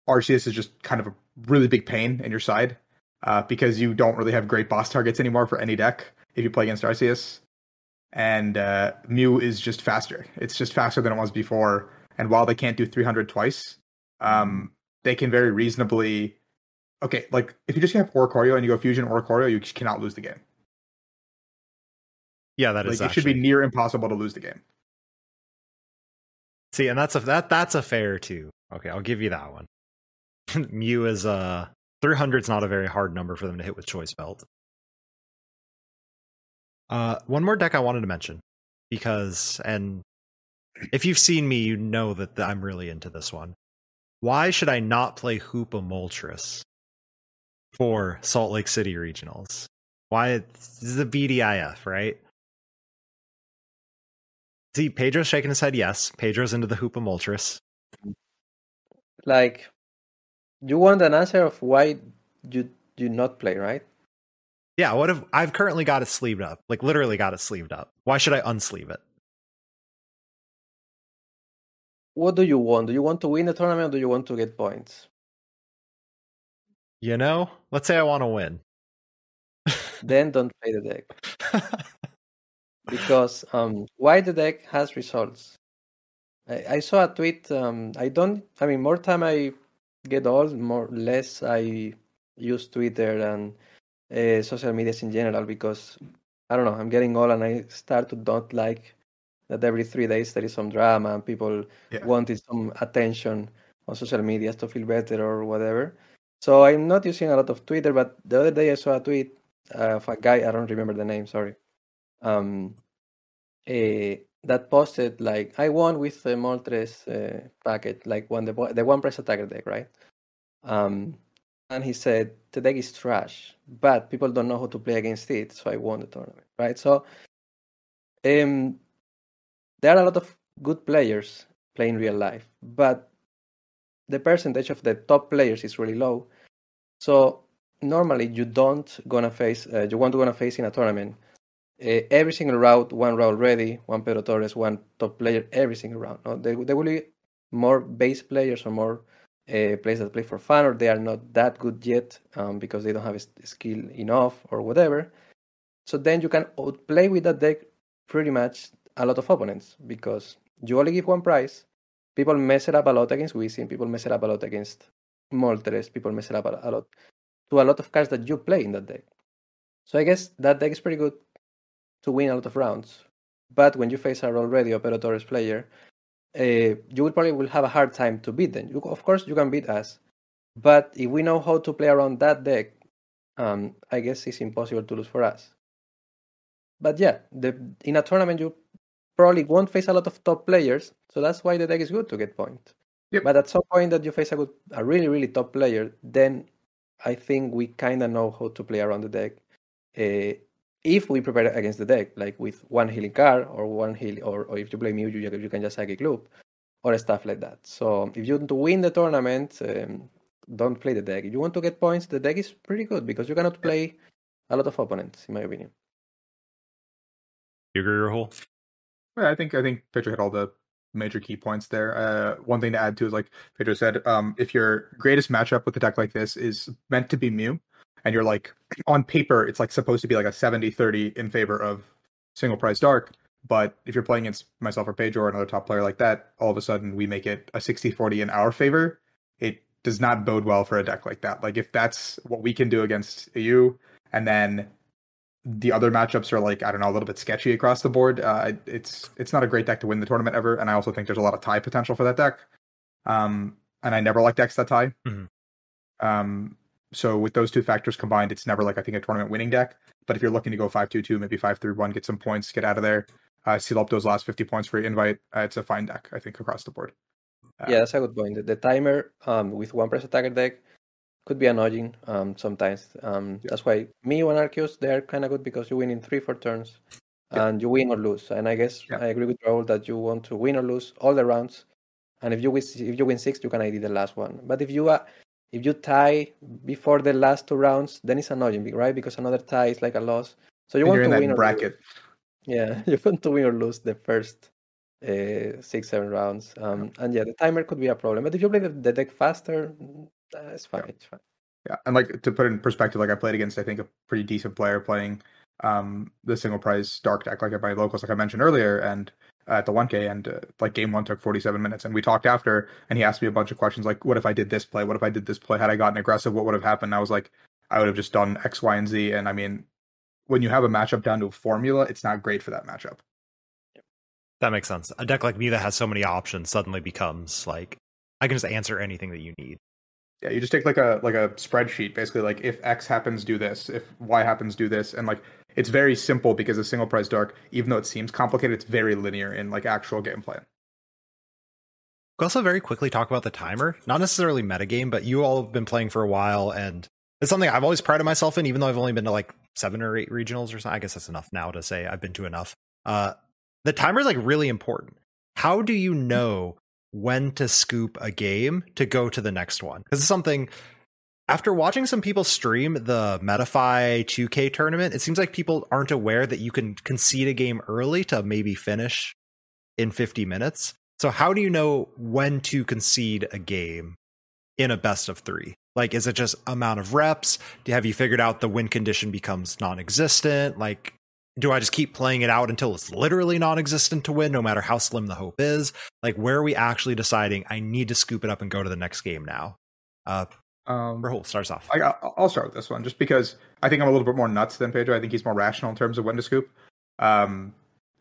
Arceus is just kind of a really big pain in your side uh, because you don't really have great boss targets anymore for any deck if you play against Arceus. And uh, Mew is just faster. It's just faster than it was before. And while they can't do 300 twice, um, they can very reasonably. Okay, like if you just have Oricorio and you go Fusion Oricorio, you cannot lose the game. Yeah, that like, is. It actually... should be near impossible to lose the game. See, and that's a that that's a fair too. Okay, I'll give you that one. [laughs] Mew is uh 300 is not a very hard number for them to hit with choice belt. Uh, one more deck I wanted to mention because, and if you've seen me, you know that I'm really into this one. why should I not play Hoopa Moltres for Salt Lake City regionals? Why this is the BDIF, right? See, Pedro's shaking his head yes. Pedro's into the Hoopa Moltres. Like, you want an answer of why you do not play, right? Yeah, what if I've currently got it sleeved up? Like literally got it sleeved up. Why should I unsleeve it? What do you want? Do you want to win the tournament or do you want to get points? You know, let's say I want to win. then don't play the deck. [laughs] because um, why the deck has results. I, I saw a tweet. Um, I don't. I mean, more time I get old, more less I use Twitter and uh, social medias in general because I don't know. I'm getting old and I start to don't like that every three days there is some drama and people yeah. wanted some attention on social media to feel better or whatever. So I'm not using a lot of Twitter, but the other day I saw a tweet of a guy. I don't remember the name. Sorry. Um, uh, that posted like I won with the Moltres uh, packet, like one the the one press attacker deck, right? Um, and he said the deck is trash, but people don't know how to play against it, so I won the tournament, right? So, um, there are a lot of good players playing real life, but the percentage of the top players is really low. So normally you don't gonna face uh, you want to gonna face in a tournament uh, every single route, one Rahul Reddy, one Pedro Torres, one top player every single round. No? There, there will be more base players or more uh, players that play for fun or they are not that good yet um, because they don't have skill enough or whatever. So then you can play with that deck pretty much a lot of opponents because you only give one price. People mess it up a lot against Weezing, people mess it up a lot against Moltres, people mess it up a lot to a lot of cards that you play in that deck. So I guess that deck is pretty good to win a lot of rounds. But when you face a already Torres player, uh, you will probably will have a hard time to beat them. You, of course, you can beat us, but if we know how to play around that deck, um, I guess it's impossible to lose for us. But yeah, the, in a tournament you probably won't face a lot of top players, so that's why the deck is good to get point. Yep. But at some point that you face a good, a really really top player, then I think we kind of know how to play around the deck. Uh, if we prepare against the deck, like with one healing card or one heal, or, or if you play Mew, you, you can just psychic loop or stuff like that. So if you want to win the tournament, um, don't play the deck. If you want to get points, the deck is pretty good because you cannot play a lot of opponents, in my opinion. You agree, Rahul? Yeah, I think I think Pedro hit all the major key points there. Uh, one thing to add to is like Pedro said, um, if your greatest matchup with a deck like this is meant to be Mew, and you're like on paper it's like supposed to be like a 70-30 in favor of single prize dark but if you're playing against myself or Pedro or another top player like that all of a sudden we make it a 60-40 in our favor it does not bode well for a deck like that like if that's what we can do against you and then the other matchups are like I don't know a little bit sketchy across the board. Uh, it's it's not a great deck to win the tournament ever, and I also think there's a lot of tie potential for that deck. Um, and I never like decks that tie. Mm-hmm. Um, so with those two factors combined, it's never like I think a tournament winning deck. But if you're looking to go five two two, maybe five three one, get some points, get out of there, uh, seal up those last fifty points for your invite, uh, it's a fine deck I think across the board. Uh, yeah, that's a good point. The, timer um, with one press attacker deck could be annoying um, sometimes. Um, yeah. That's why me and Arceus they're kind of good because you win in three four turns, yeah. and you win or lose. And I guess yeah. I agree with Raul that you want to win or lose all the rounds. And if you win, if you win six, you can ID the last one. But if you uh, if you tie before the last two rounds, then it's annoying, right? Because another tie is like a loss. So you and want to win bracket. Yeah, [laughs] you want to win or lose the first uh, six, seven rounds. Um, and yeah, the timer could be a problem. But if you play the, the deck faster, it's fine. Yeah. It's fine. Yeah, and like to put it in perspective, like I played against, I think a pretty decent player playing um the single prize dark deck, like at my locals, like I mentioned earlier, and at the 1K, and uh, like game one took 47 minutes. And we talked after, and he asked me a bunch of questions like, "What if I did this play? What if I did this play? Had I gotten aggressive, what would have happened?" And I was like, "I would have just done X, Y, and Z." And I mean, when you have a matchup down to a formula, it's not great for that matchup. That makes sense. A deck like me that has so many options suddenly becomes like I can just answer anything that you need. Yeah, you just take like a like a spreadsheet, basically like if X happens, do this. If Y happens, do this, and like it's very simple because a single prize dark, even though it seems complicated, it's very linear in like actual gameplay. we also very quickly talk about the timer. Not necessarily metagame, but you all have been playing for a while, and it's something I've always prided myself in, even though I've only been to like seven or eight regionals or something. I guess that's enough now to say I've been to enough. Uh, the timer is like really important. How do you know when to scoop a game to go to the next one? Because it's something after watching some people stream the Metafy 2K tournament, it seems like people aren't aware that you can concede a game early to maybe finish in 50 minutes. So how do you know when to concede a game in a best of 3? Like is it just amount of reps? Have you figured out the win condition becomes non-existent? Like do I just keep playing it out until it's literally non-existent to win no matter how slim the hope is? Like where are we actually deciding I need to scoop it up and go to the next game now? Uh um, Rahul starts off. I, will start with this one just because I think I'm a little bit more nuts than Pedro. I think he's more rational in terms of when to scoop. Um,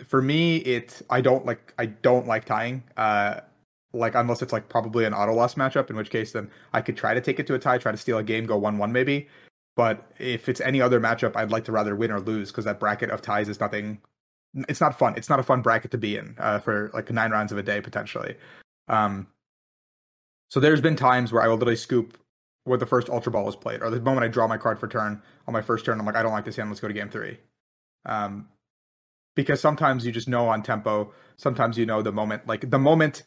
for me, it I don't like I don't like tying. Uh, like unless it's like probably an auto loss matchup, in which case then I could try to take it to a tie, try to steal a game, go one one maybe. But if it's any other matchup, I'd like to rather win or lose because that bracket of ties is nothing. It's not fun. It's not a fun bracket to be in uh, for like nine rounds of a day potentially. Um, so there's been times where I will literally scoop where the first Ultra Ball is played, or the moment I draw my card for turn on my first turn, I'm like, I don't like this hand. Let's go to game three. Um, because sometimes you just know on tempo. Sometimes you know the moment, like the moment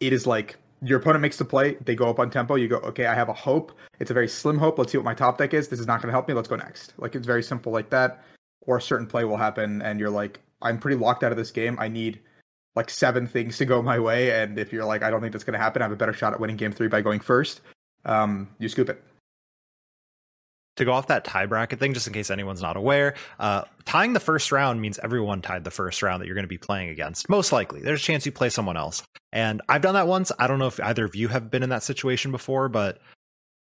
it is like your opponent makes the play, they go up on tempo. You go, okay, I have a hope. It's a very slim hope. Let's see what my top deck is. This is not going to help me. Let's go next. Like it's very simple like that. Or a certain play will happen, and you're like, I'm pretty locked out of this game. I need like seven things to go my way. And if you're like, I don't think that's going to happen, I have a better shot at winning game three by going first um, you scoop it. To go off that tie bracket thing, just in case anyone's not aware, uh, tying the first round means everyone tied the first round that you're going to be playing against. Most likely, there's a chance you play someone else. And I've done that once. I don't know if either of you have been in that situation before, but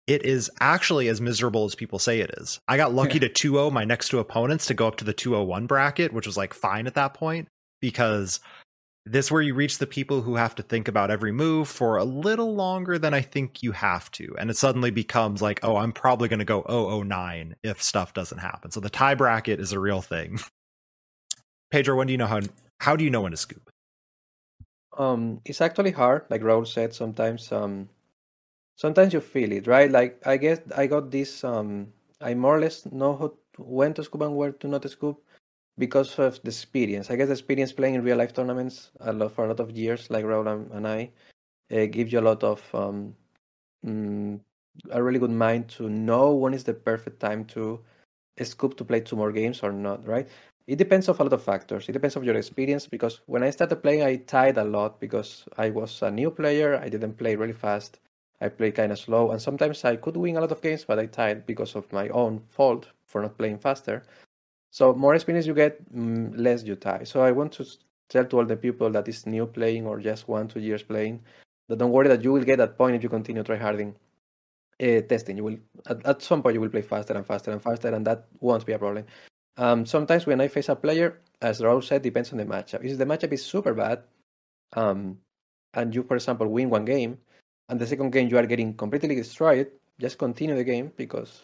it is actually as miserable as people say it is. I got lucky to 2 0 my next two opponents to go up to the 201 bracket, which was like fine at that point because this where you reach the people who have to think about every move for a little longer than I think you have to. And it suddenly becomes like, oh, I'm probably going to go 009 if stuff doesn't happen. So the tie bracket is a real thing. [laughs] Pedro, when do you know how how do you know when to scoop? Um, it's actually hard, like Raul said. Sometimes, um, sometimes you feel it, right? Like I guess I got this. Um, I more or less know how to, when to scoop and where to not scoop because of the experience. I guess the experience playing in real life tournaments a lot for a lot of years, like Raul and I, uh, gives you a lot of um, mm, a really good mind to know when is the perfect time to scoop to play two more games or not, right? It depends of a lot of factors. It depends of your experience because when I started playing, I tied a lot because I was a new player. I didn't play really fast. I played kind of slow, and sometimes I could win a lot of games, but I tied because of my own fault for not playing faster. So more experience you get, mm, less you tie. So I want to tell to all the people that is new playing or just one two years playing that don't worry that you will get that point if you continue try harding uh, testing. You will at, at some point you will play faster and faster and faster, and that won't be a problem. Um, sometimes when I face a player, as Raul said, depends on the matchup. If the matchup is super bad, um, and you, for example, win one game, and the second game you are getting completely destroyed, just continue the game because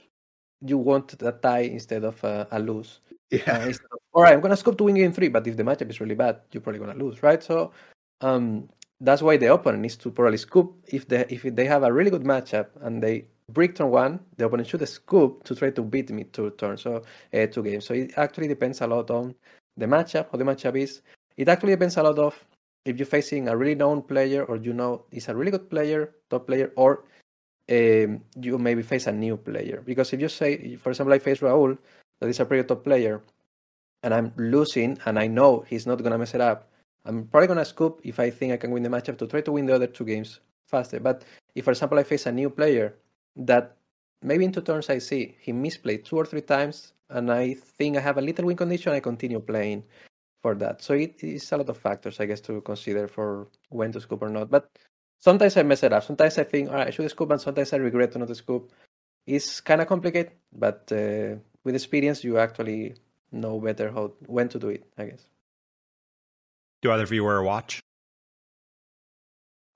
you want a tie instead of a, a lose. Yeah. Uh, all right, I'm gonna scope to win game three, but if the matchup is really bad, you're probably gonna lose, right? So um, that's why the opponent needs to probably scoop if they if they have a really good matchup and they break turn one, the opponent should scoop to try to beat me two turns, so uh, two games. So it actually depends a lot on the matchup, how the matchup is. It actually depends a lot of if you're facing a really known player or you know is a really good player, top player, or um, you maybe face a new player. Because if you say, for example, I face Raul, that is a pretty top player, and I'm losing, and I know he's not gonna mess it up, I'm probably gonna scoop if I think I can win the matchup to try to win the other two games faster. But if, for example, I face a new player that maybe in two turns I see he misplayed two or three times, and I think I have a little win condition, I continue playing for that. So it is a lot of factors, I guess, to consider for when to scoop or not. But sometimes I mess it up. Sometimes I think, all right, I should scoop, and sometimes I regret to not scoop. It's kind of complicated, but uh, with experience, you actually know better how when to do it. I guess. Do either of you wear a watch?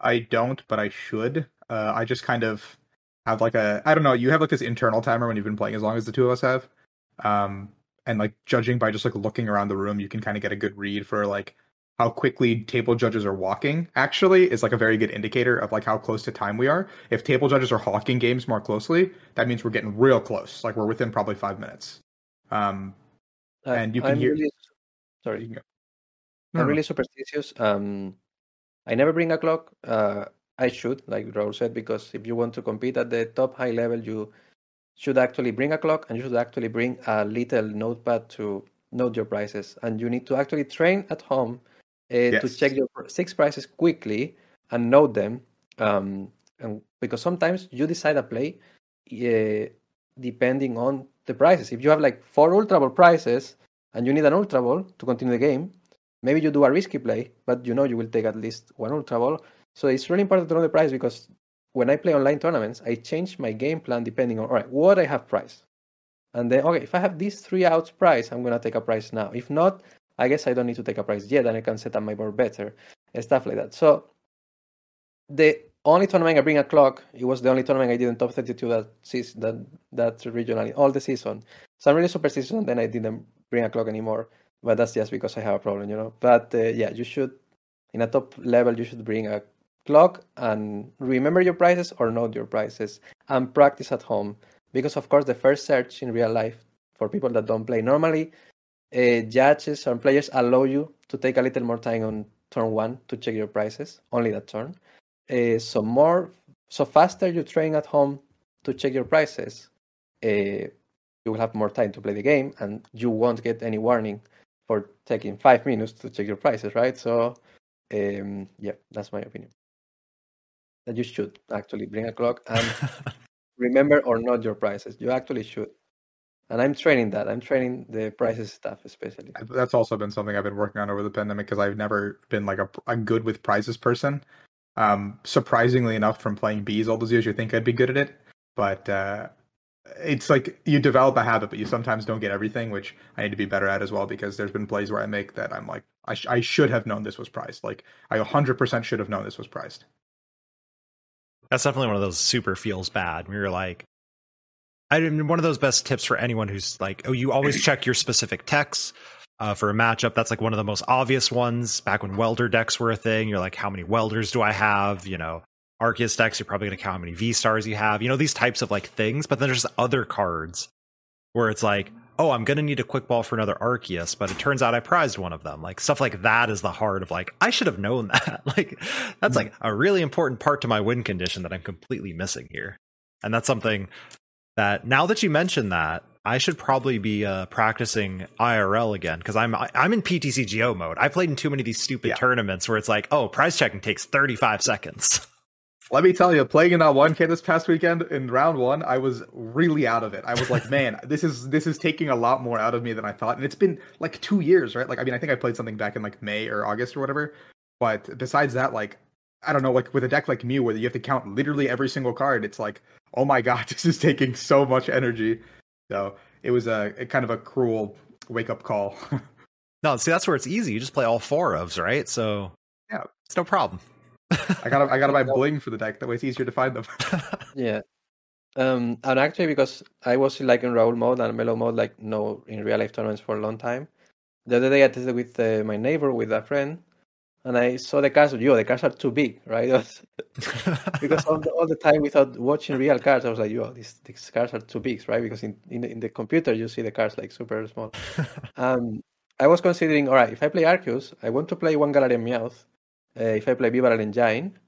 I don't, but I should. Uh, I just kind of have like a I don't know. You have like this internal timer when you've been playing as long as the two of us have, um, and like judging by just like looking around the room, you can kind of get a good read for like how quickly table judges are walking actually is like a very good indicator of like how close to time we are. If table judges are hawking games more closely, that means we're getting real close. Like we're within probably five minutes. Um, I- and you can I'm hear. really- you sorry, can go. I'm No, no. really superstitious. Um, I never bring a clock. Uh, I should, like Raul said, because if you want to compete at the top high level, you should actually bring a clock and you should actually bring a little notepad to note your prices. And you need to actually train at home uh, to check your six prices quickly and note them. Um, and because sometimes you decide a play uh, depending on the prices. If you have like four ultra ball prices and you need an ultra ball to continue the game, maybe you do a risky play, but you know you will take at least one ultra ball. So it's really important to know the price because when I play online tournaments, I change my game plan depending on all right what I have price, and then okay if I have these three outs price, I'm gonna take a price now. If not, I guess I don't need to take a price yet, and I can set up my board better and stuff like that. So the only tournament I bring a clock, it was the only tournament I did in top 32 that season, that that regionally all the season. So I'm really superstitious, and then I didn't bring a clock anymore. But that's just because I have a problem, you know. But uh, yeah, you should in a top level you should bring a clock and remember your prices or note your prices and practice at home because of course the first search in real life for people that don't play normally uh, judges and players allow you to take a little more time on turn one to check your prices only that turn. Uh, so more so faster you train at home to check your prices uh, you will have more time to play the game and you won't get any warning for taking five minutes to check your prices right? So um, yeah that's my opinion. That you should actually bring a clock and [laughs] remember or not your prices. You actually should and i'm training that i'm training the prices stuff especially that's also been something I've been working on over the pandemic because I've never been like a, a good with prizes person. Um, surprisingly enough, from playing bees all those years, you think I'd be good at it, but uh, it's like you develop a habit, but you sometimes don't get everything, which I need to be better at as well. Because there's been plays where I make that I'm like, I, sh- I should have known this was priced. Like I 100% should have known this was priced. That's definitely one of those super feels bad. We you're like, I mean, one of those best tips for anyone who's like, oh, you always [clears throat] check your specific techs uh, for a matchup. That's like one of the most obvious ones. Back when welder decks were a thing, you're like, how many welders do I have? You know, Arceus decks, you're probably going to count how many V stars you have. You know, these types of like things. But then there's other cards where it's like, oh, I'm going to need a quick ball for another Arceus, but it turns out I prized one of them. Like stuff like that is the heart of like, I should have known [laughs] that. like that's like a really important part to my win condition that I'm completely missing here. And that's something that now that you mention that, I should probably be uh, practicing IRL again because I'm I'm in PTCGO mode. I played in too many of these stupid Yeah. tournaments where it's like, oh, prize checking takes 35 seconds. [laughs] Let me tell you, playing in that 1K this past weekend in round one, I was really out of it. I was like, [laughs] man, this is this is taking a lot more out of me than I thought. And it's been like two years, right? Like, I mean, I think I played something back in like May or August or whatever. But besides that, like, I don't know, like with a deck like Mew where you have to count literally every single card, it's like, oh my god, [laughs] this is taking so much energy. So it was a, a kind of a cruel wake up call. [laughs] no, see, that's where it's easy. You just play all four ofs, right? So Yeah. it's no problem. I gotta I gotta buy [laughs] bling for the deck. That way it's easier to find them. Yeah. Um, and actually, because I was like in Raul mode and Melo mode, like no in real life tournaments for a long time. The other day I tested with uh, my neighbor with a friend, and I saw the cards. Yo, the cards are too big, right? [laughs] because all the, all the time without watching real cards, I was like, yo, these, these cards are too big, right? Because in, in, the, in the computer, you see the cards like super small. [laughs] um, I was considering, all right, if I play Arceus, I want to play one Galarian Meowth. Uh, if I play Bibarel Engine,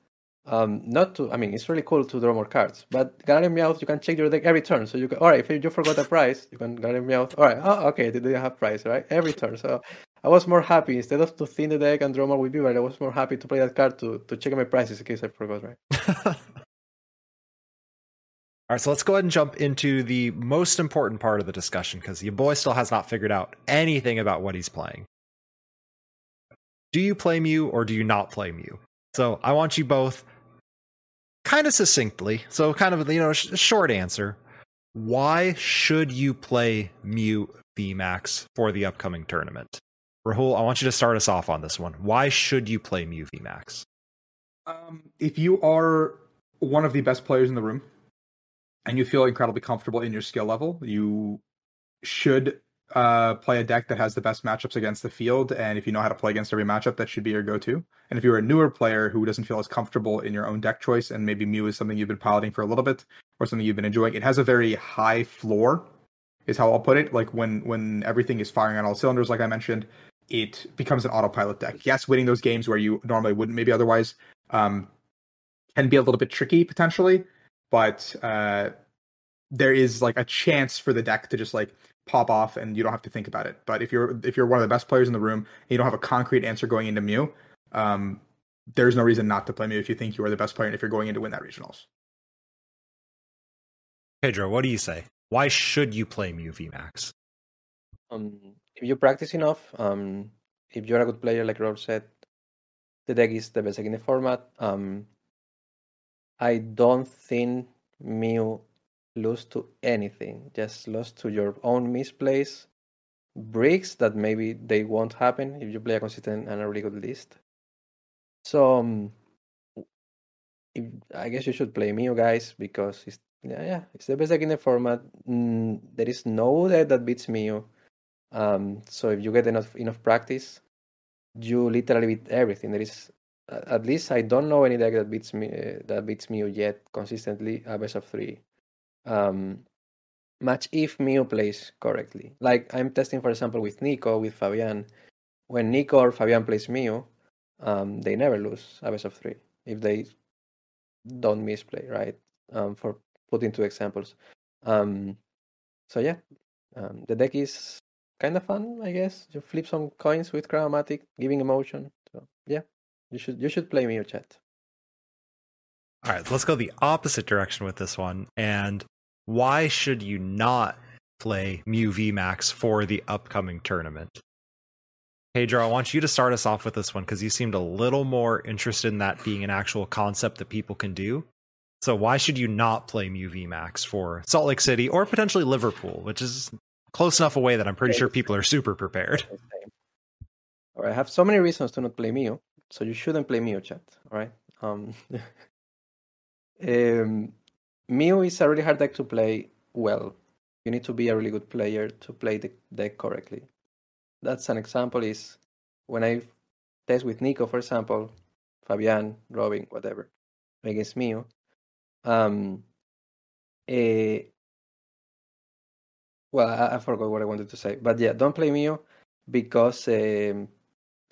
um, not to, I mean, it's really cool to draw more cards, but Galarian Meowth, you can check your deck every turn. So you can, all right, if you forgot a price, you can Galarian Meowth, all right, oh, okay, they didn't have price, right? Every turn. So I was more happy, instead of to thin the deck and draw more with Bibarel, I was more happy to play that card to, to check my prices in case I forgot, right? [laughs] All right, so let's go ahead and jump into the most important part of the discussion because your boy still has not figured out anything about what he's playing. Do you play Mew or do you not play Mew? So I want you both kind of succinctly, so kind of you know sh- short answer. Why should you play Mew VMAX for the upcoming tournament? Rahul, I want you to start us off on this one. Why should you play Mew VMAX? Um, if you are one of the best players in the room and you feel incredibly comfortable in your skill level, you should uh, play a deck that has the best matchups against the field, and if you know how to play against every matchup, that should be your go-to. And if you're a newer player who doesn't feel as comfortable in your own deck choice, and maybe Mew is something you've been piloting for a little bit or something you've been enjoying, it has a very high floor, is how I'll put it. Like when when everything is firing on all cylinders, like I mentioned, it becomes an autopilot deck. Yes, winning those games where you normally wouldn't, maybe otherwise, um, can be a little bit tricky potentially, but uh, there is like a chance for the deck to just like pop off and you don't have to think about it. But if you're if you're one of the best players in the room and you don't have a concrete answer going into Mew, um, there's no reason not to play Mew if you think you are the best player and if you're going in to win that regionals. Pedro, what do you say? Why should you play Mew VMAX? Um, if you practice enough, um, if you're a good player, like Rob said, the deck is the best deck in the format. Um, I don't think Mew lose to anything, just lost to your own misplays, bricks that maybe they won't happen if you play a consistent and a really good list. So um, if, I guess you should play Mew, guys, because it's yeah, yeah, it's the best deck in the format. Mm, there is no deck that beats Mew. Um, so if you get enough enough practice, you literally beat everything. There is at least I don't know any deck that beats me uh, that beats Mew yet consistently a best of three. Um, match if Mew plays correctly. Like I'm testing, for example, with Nico, with Fabian. When Nico or Fabian plays Mew, um, they never lose a best of three if they don't misplay, right? Um, for putting two examples. Um, so yeah, um, the deck is kind of fun, I guess. You flip some coins with Cram-O-Matic, giving emotion. So yeah, you should you should play Mew chat. All right, let's go the opposite direction with this one. And why should you not play Mew VMAX for the upcoming tournament? Pedro, I want you to start us off with this one because you seemed a little more interested in that being an actual concept that people can do. So why should you not play Mew VMAX for Salt Lake City or potentially Liverpool, which is close enough away that I'm pretty sure people are super prepared. All right, I have so many reasons to not play Mio, so you shouldn't play Mio, chat. All right. Um, [laughs] um, Mew is a really hard deck to play well. You need to be a really good player to play the deck correctly. That's an example is when I test with Nico, for example, Fabian, Robin, whatever, against Mio. Um, eh, well, I, I, forgot what I wanted to say, but yeah, don't play Mio because. Um,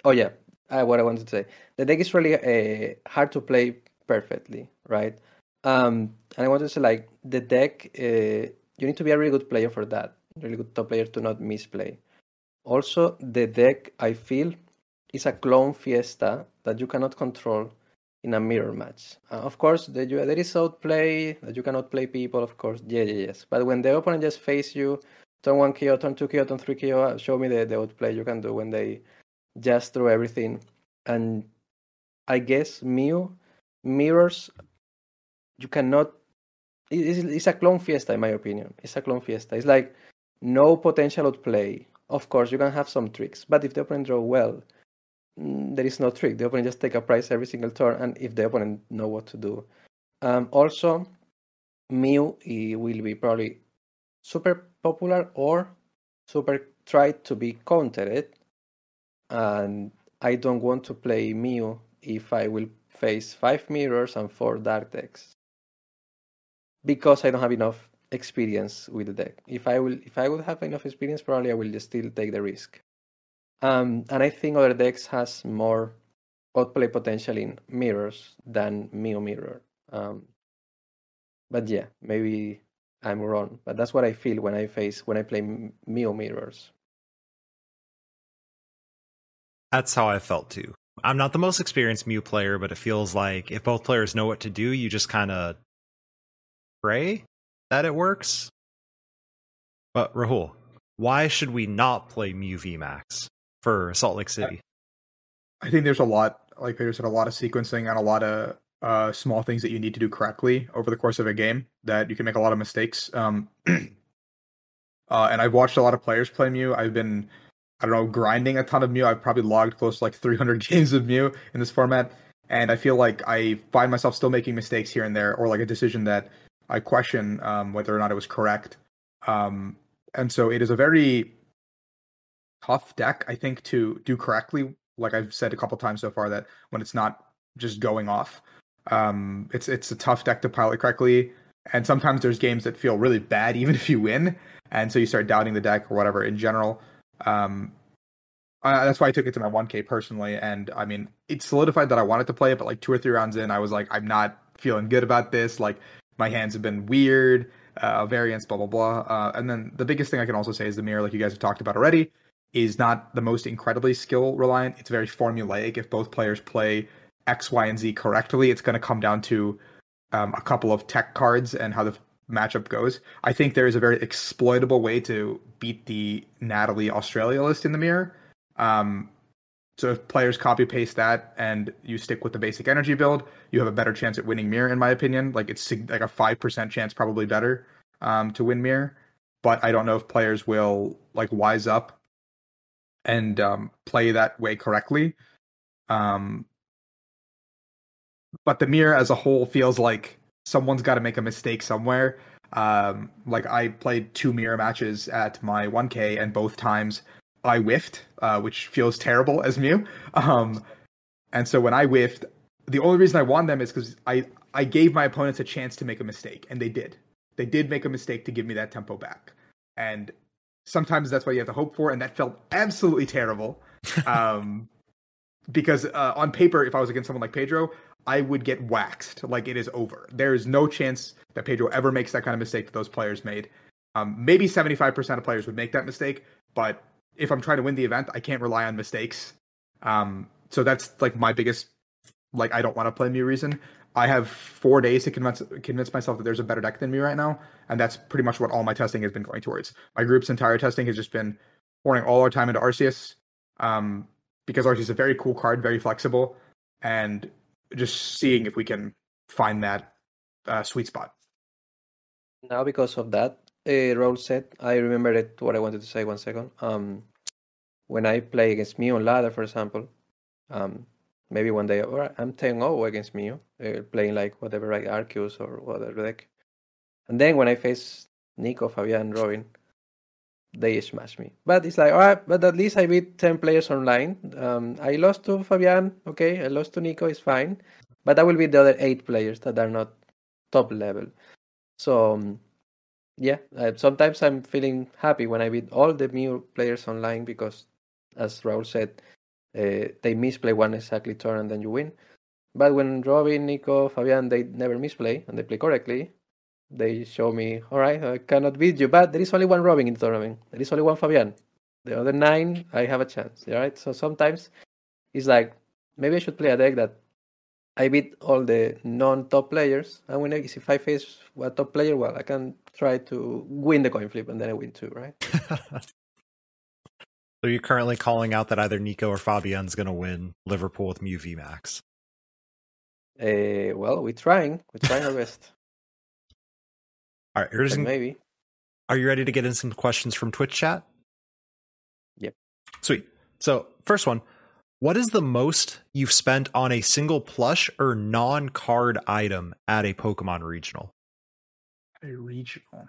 oh yeah, what I wanted to say. The deck is really uh, hard to play perfectly, right? Um, and I wanted to say like the deck, uh, you need to be a really good player for that, really good top player to not misplay. Also, the deck I feel is a clone fiesta that you cannot control in a mirror match. Uh, of course, the, there is outplay that you cannot play people. Of course, yeah, yeah, yes. But when the opponent just face you, turn one KO, turn two KO, turn three KO, uh, show me the, the outplay you can do when they just throw everything. And I guess Mew mirrors you cannot. It's, it's a clone fiesta, in my opinion. It's a clone fiesta. It's like no potential outplay. Of course, you can have some tricks, but if the opponent draw well, there is no trick. The opponent just take a price every single turn, and if the opponent know what to do. Um, also, Mew will be probably super popular or super tried to be countered, and I don't want to play Mew if I will face five mirrors and four dark decks because I don't have enough experience with the deck. If I will, if I would have enough experience, probably I will just still take the risk. Um, and I think other decks has more outplay potential in mirrors than Mew Mirror. Um, but yeah, maybe I'm wrong. But that's what I feel when I face when I play Mew Mirrors. That's how I felt too. I'm not the most experienced Mew player, but it feels like if both players know what to do, you just kind of pray that it works. But Rahul, why should we not play Mew VMAX for Salt Lake City? I think there's a lot, like Peter said, a lot of sequencing and a lot of uh, small things that you need to do correctly over the course of a game that you can make a lot of mistakes. Um, [clears throat] uh, and I've watched a lot of players play Mew. I've been, I don't know, grinding a ton of Mew. I've probably logged close to like 300 [laughs] games of Mew in this format. And I feel like I find myself still making mistakes here and there, or like a decision that I question um, whether or not it was correct. Um, and so it is a very tough deck, I think, to do correctly. Like I've said a couple times so far, that when it's not just going off, um, it's it's a tough deck to pilot correctly. And sometimes there's games that feel really bad, [laughs] even if you win, and so you start doubting the deck or whatever. In general, um, uh, that's why I took it to my 1K personally. And I mean, it solidified that I wanted to play it, but like two or three rounds in, I was like, I'm not feeling good about this. Like my hands have been weird, uh, variants, blah blah blah. Uh, and then the biggest thing I can also say is the mirror, like you guys have talked about already, is not the most incredibly skill reliant. It's very formulaic. If both players play X, Y, and Z correctly, it's going to come down to um, a couple of tech cards and how the matchup goes. I think there is a very exploitable way to beat the Natalie Australia list in the mirror. Um, so if players copy paste that and you stick with the basic energy build, you have a better chance at winning mirror, in my opinion. Like it's like a five percent chance, probably better um, to win mirror. But I don't know if players will like wise up and um, play that way correctly. Um, but the mirror as a whole feels like someone's got to make a mistake somewhere. Um, like I played two mirror matches at my 1K, and both times I whiffed, uh, which feels terrible as Mew. Um, and so when I whiffed, the only reason I won them is because I I gave my opponents a chance to make a mistake, and they did. They did make a mistake to give me that tempo back, and sometimes that's what you have to hope for, and that felt absolutely terrible. [laughs] Um, because uh, on paper, if I was against someone like Pedro, I would get waxed. Like it is over. There is no chance that Pedro ever makes that kind of mistake that those players made. Um, maybe 75% of players would make that mistake, but if I'm trying to win the event, I can't rely on mistakes. Um, so that's like my biggest, like I don't want to play Mew reason. I have four days to convince convince myself that there's a better deck than me right now, and that's pretty much what all my testing has been going towards. My group's entire testing has just been pouring all our time into Arceus, um, because Arceus is a very cool card, very flexible, and just seeing if we can find that uh, sweet spot. Now, because of that, uh, Raul said, I remember it, what I wanted to say one second. Um, when I play against Mew on ladder, for example, um, maybe one day or I'm 10-0 against Mew, uh, playing like whatever, like Arceus or whatever deck. And then when I face Nico, Fabian, Robin, they smash me. But it's like, all right, but at least I beat 10 players online. Um, I lost to Fabian, okay, I lost to Nico, it's fine. But I will beat the other eight players that are not top level. So, um, yeah, uh, sometimes I'm feeling happy when I beat all the Mew players online because, as Raul said, uh, they misplay one exactly turn and then you win. But when Robin, Nico, Fabian, they never misplay and they play correctly, they show me, all right, I cannot beat you, but there is only one Robin in the tournament. There is only one Fabian. The other nine, I have a chance. All right, so sometimes it's like maybe I should play a deck that I beat all the non-top players, and when I, if I face a top player, well, I can try to win the coin flip, and then I win too, right? [laughs] So you're currently calling out that either Nico or Fabian's going to win Liverpool with Mew VMAX. Uh, well, we're trying. We're trying our best. [laughs] All right, here's But some, maybe. are you ready to get in some questions from Twitch chat? Yep. Sweet. So, first one, what is the most you've spent on a single plush or non-card item at a Pokemon regional? A regional.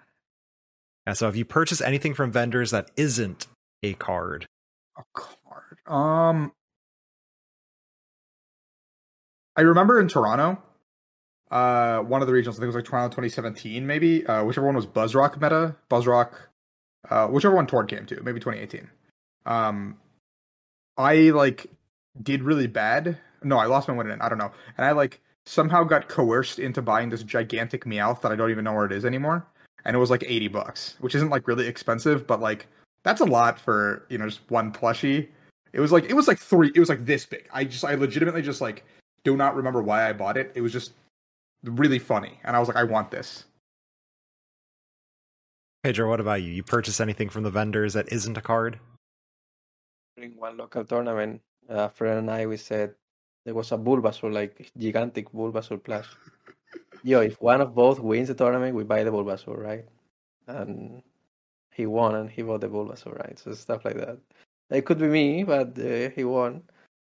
Yeah, so if you purchase anything from vendors that isn't a card, A card. Um, I remember in Toronto, uh, one of the regionals. I think it was like Toronto 2017, maybe. Uh, whichever one was Buzzrock meta, Buzzrock, uh, whichever one Tord came to, maybe 2018. Um, I like did really bad. No, I lost my win in. I don't know, and I like somehow got coerced into buying this gigantic Meowth that I don't even know where it is anymore, and it was like 80 bucks, which isn't like really expensive, but like that's a lot for you know just one plushie. It was like it was like three. It was like this big. I just I legitimately just like do not remember why I bought it. It was just really funny, and I was like, I want this. Pedro, what about you? You purchase anything from the vendors that isn't a card? During one local tournament, a friend and I, we said there was a Bulbasaur, like gigantic Bulbasaur plush. [laughs] Yo, if one of both wins the tournament, we buy the Bulbasaur, right? And he won, and he bought the Bulbasaur, right? So stuff like that. It could be me, but uh, he won.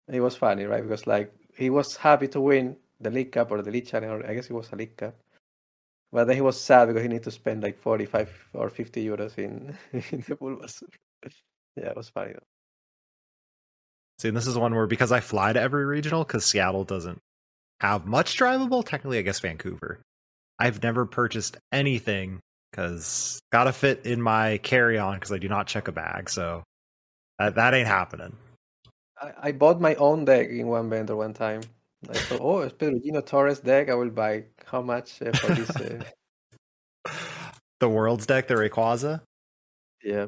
It was funny, right? Because like he was happy to win the League Cup or the League Challenge, or I guess it was a League Cup. But then he was sad because he needed to spend like 45 or 50 euros in, [laughs] in the Bulbasaur. Yeah, it was funny. Though. See, this is one where because I fly to every regional, because Seattle doesn't have much drivable. Technically, I guess Vancouver. I've never purchased anything because gotta fit in my carry on because I do not check a bag. So that that ain't happening. I, I bought my own deck in one vendor one time. I thought, oh, it's Pedro Gino Torres deck. I will buy how much uh, for this? Uh... [laughs] the world's deck, the Rayquaza. Yeah.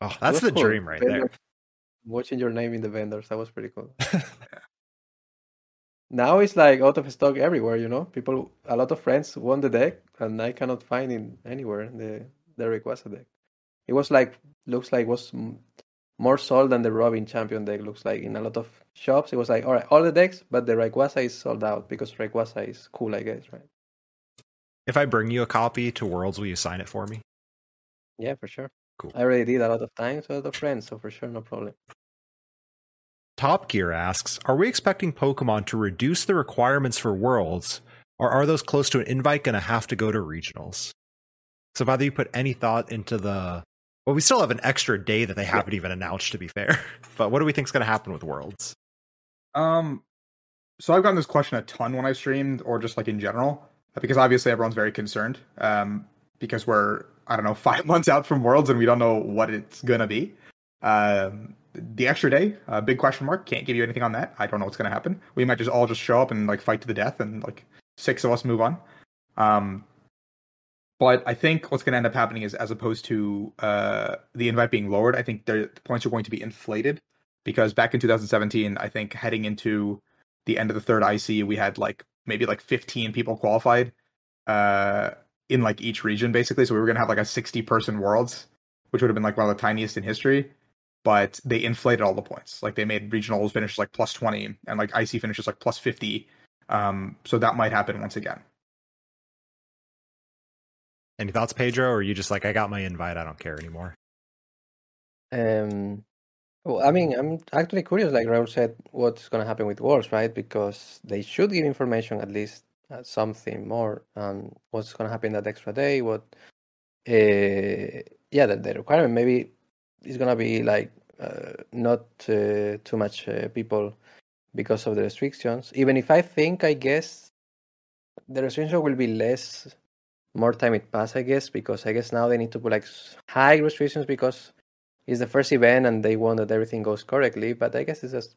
Oh, that's the cool. dream right Vendor- there. Watching your name in the vendors, that was pretty cool. [laughs] now it's like out of stock everywhere. You know, people, a lot of friends want the deck, and I cannot find it anywhere. The the Rayquaza deck. It was like looks like was more sold than the Robin Champion deck. Looks like in a lot of shops. It was like all right, all the decks, but the Rayquaza is sold out because Rayquaza is cool, I guess, right? If I bring you a copy to Worlds, will you sign it for me? Yeah, for sure. Cool. I already did a lot of times with other friends, so for sure, no problem. Top Gear asks, are we expecting Pokemon to reduce the requirements for Worlds, or are those close to an invite going to have to go to regionals? So, have either you put any thought into the well, we still have an extra day that they haven't even announced, to be fair. [laughs] But what do we think is going to happen with Worlds? Um, so I've gotten this question a ton when I streamed, or just like in general, because obviously everyone's very concerned. Um, because we're I don't know [laughs] five months out from Worlds and we don't know what it's gonna be. Um, the extra day, uh, big question mark. Can't give you anything on that. I don't know what's gonna happen. We might just all just show up and like fight to the death, and like six of us move on. Um, but I think what's going to end up happening is, as opposed to uh, the invite being lowered, I think the points are going to be inflated because back in 2017, I think heading into the end of the third IC, we had like maybe like 15 people qualified uh, in like each region, basically. So we were going to have like a 60 person worlds, which would have been like one of the tiniest in history. But they inflated all the points. Like they made regionals finish like plus 20 and like IC finishes like plus 50. Um, so that might happen once again. Any thoughts, Pedro? Or are you just like, I got my invite, I don't care anymore? Um, well, I mean, I'm actually curious, like Raul said, what's going to happen with Worlds, right? Because they should give information at least uh, something more. Um, what's going to happen that extra day? What? Uh, yeah, the, the requirement maybe going to be like uh, not uh, too much uh, people because of the restrictions. Even if I think, I guess the restriction will be less more time it pass, I guess, because I guess now they need to put like high restrictions because it's the first event and they want that everything goes correctly. But I guess it's just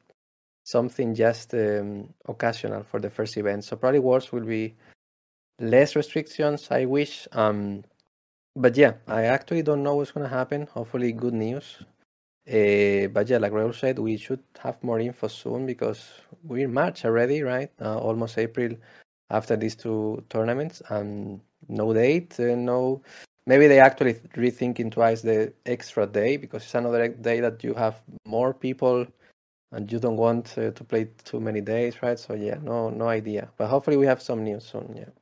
something just um, occasional for the first event. So probably Worlds will be less restrictions. I wish. Um, but yeah, I actually don't know what's gonna happen. Hopefully, good news. Uh, but yeah, like Raul said, we should have more info soon because we're in March already, right? Uh, almost April after these two tournaments, and no date, uh, no. Maybe they actually rethinking twice the extra day because it's another day that you have more people, and you don't want uh, to play too many days, right? So yeah, no, no idea. But hopefully we have some news soon. Yeah.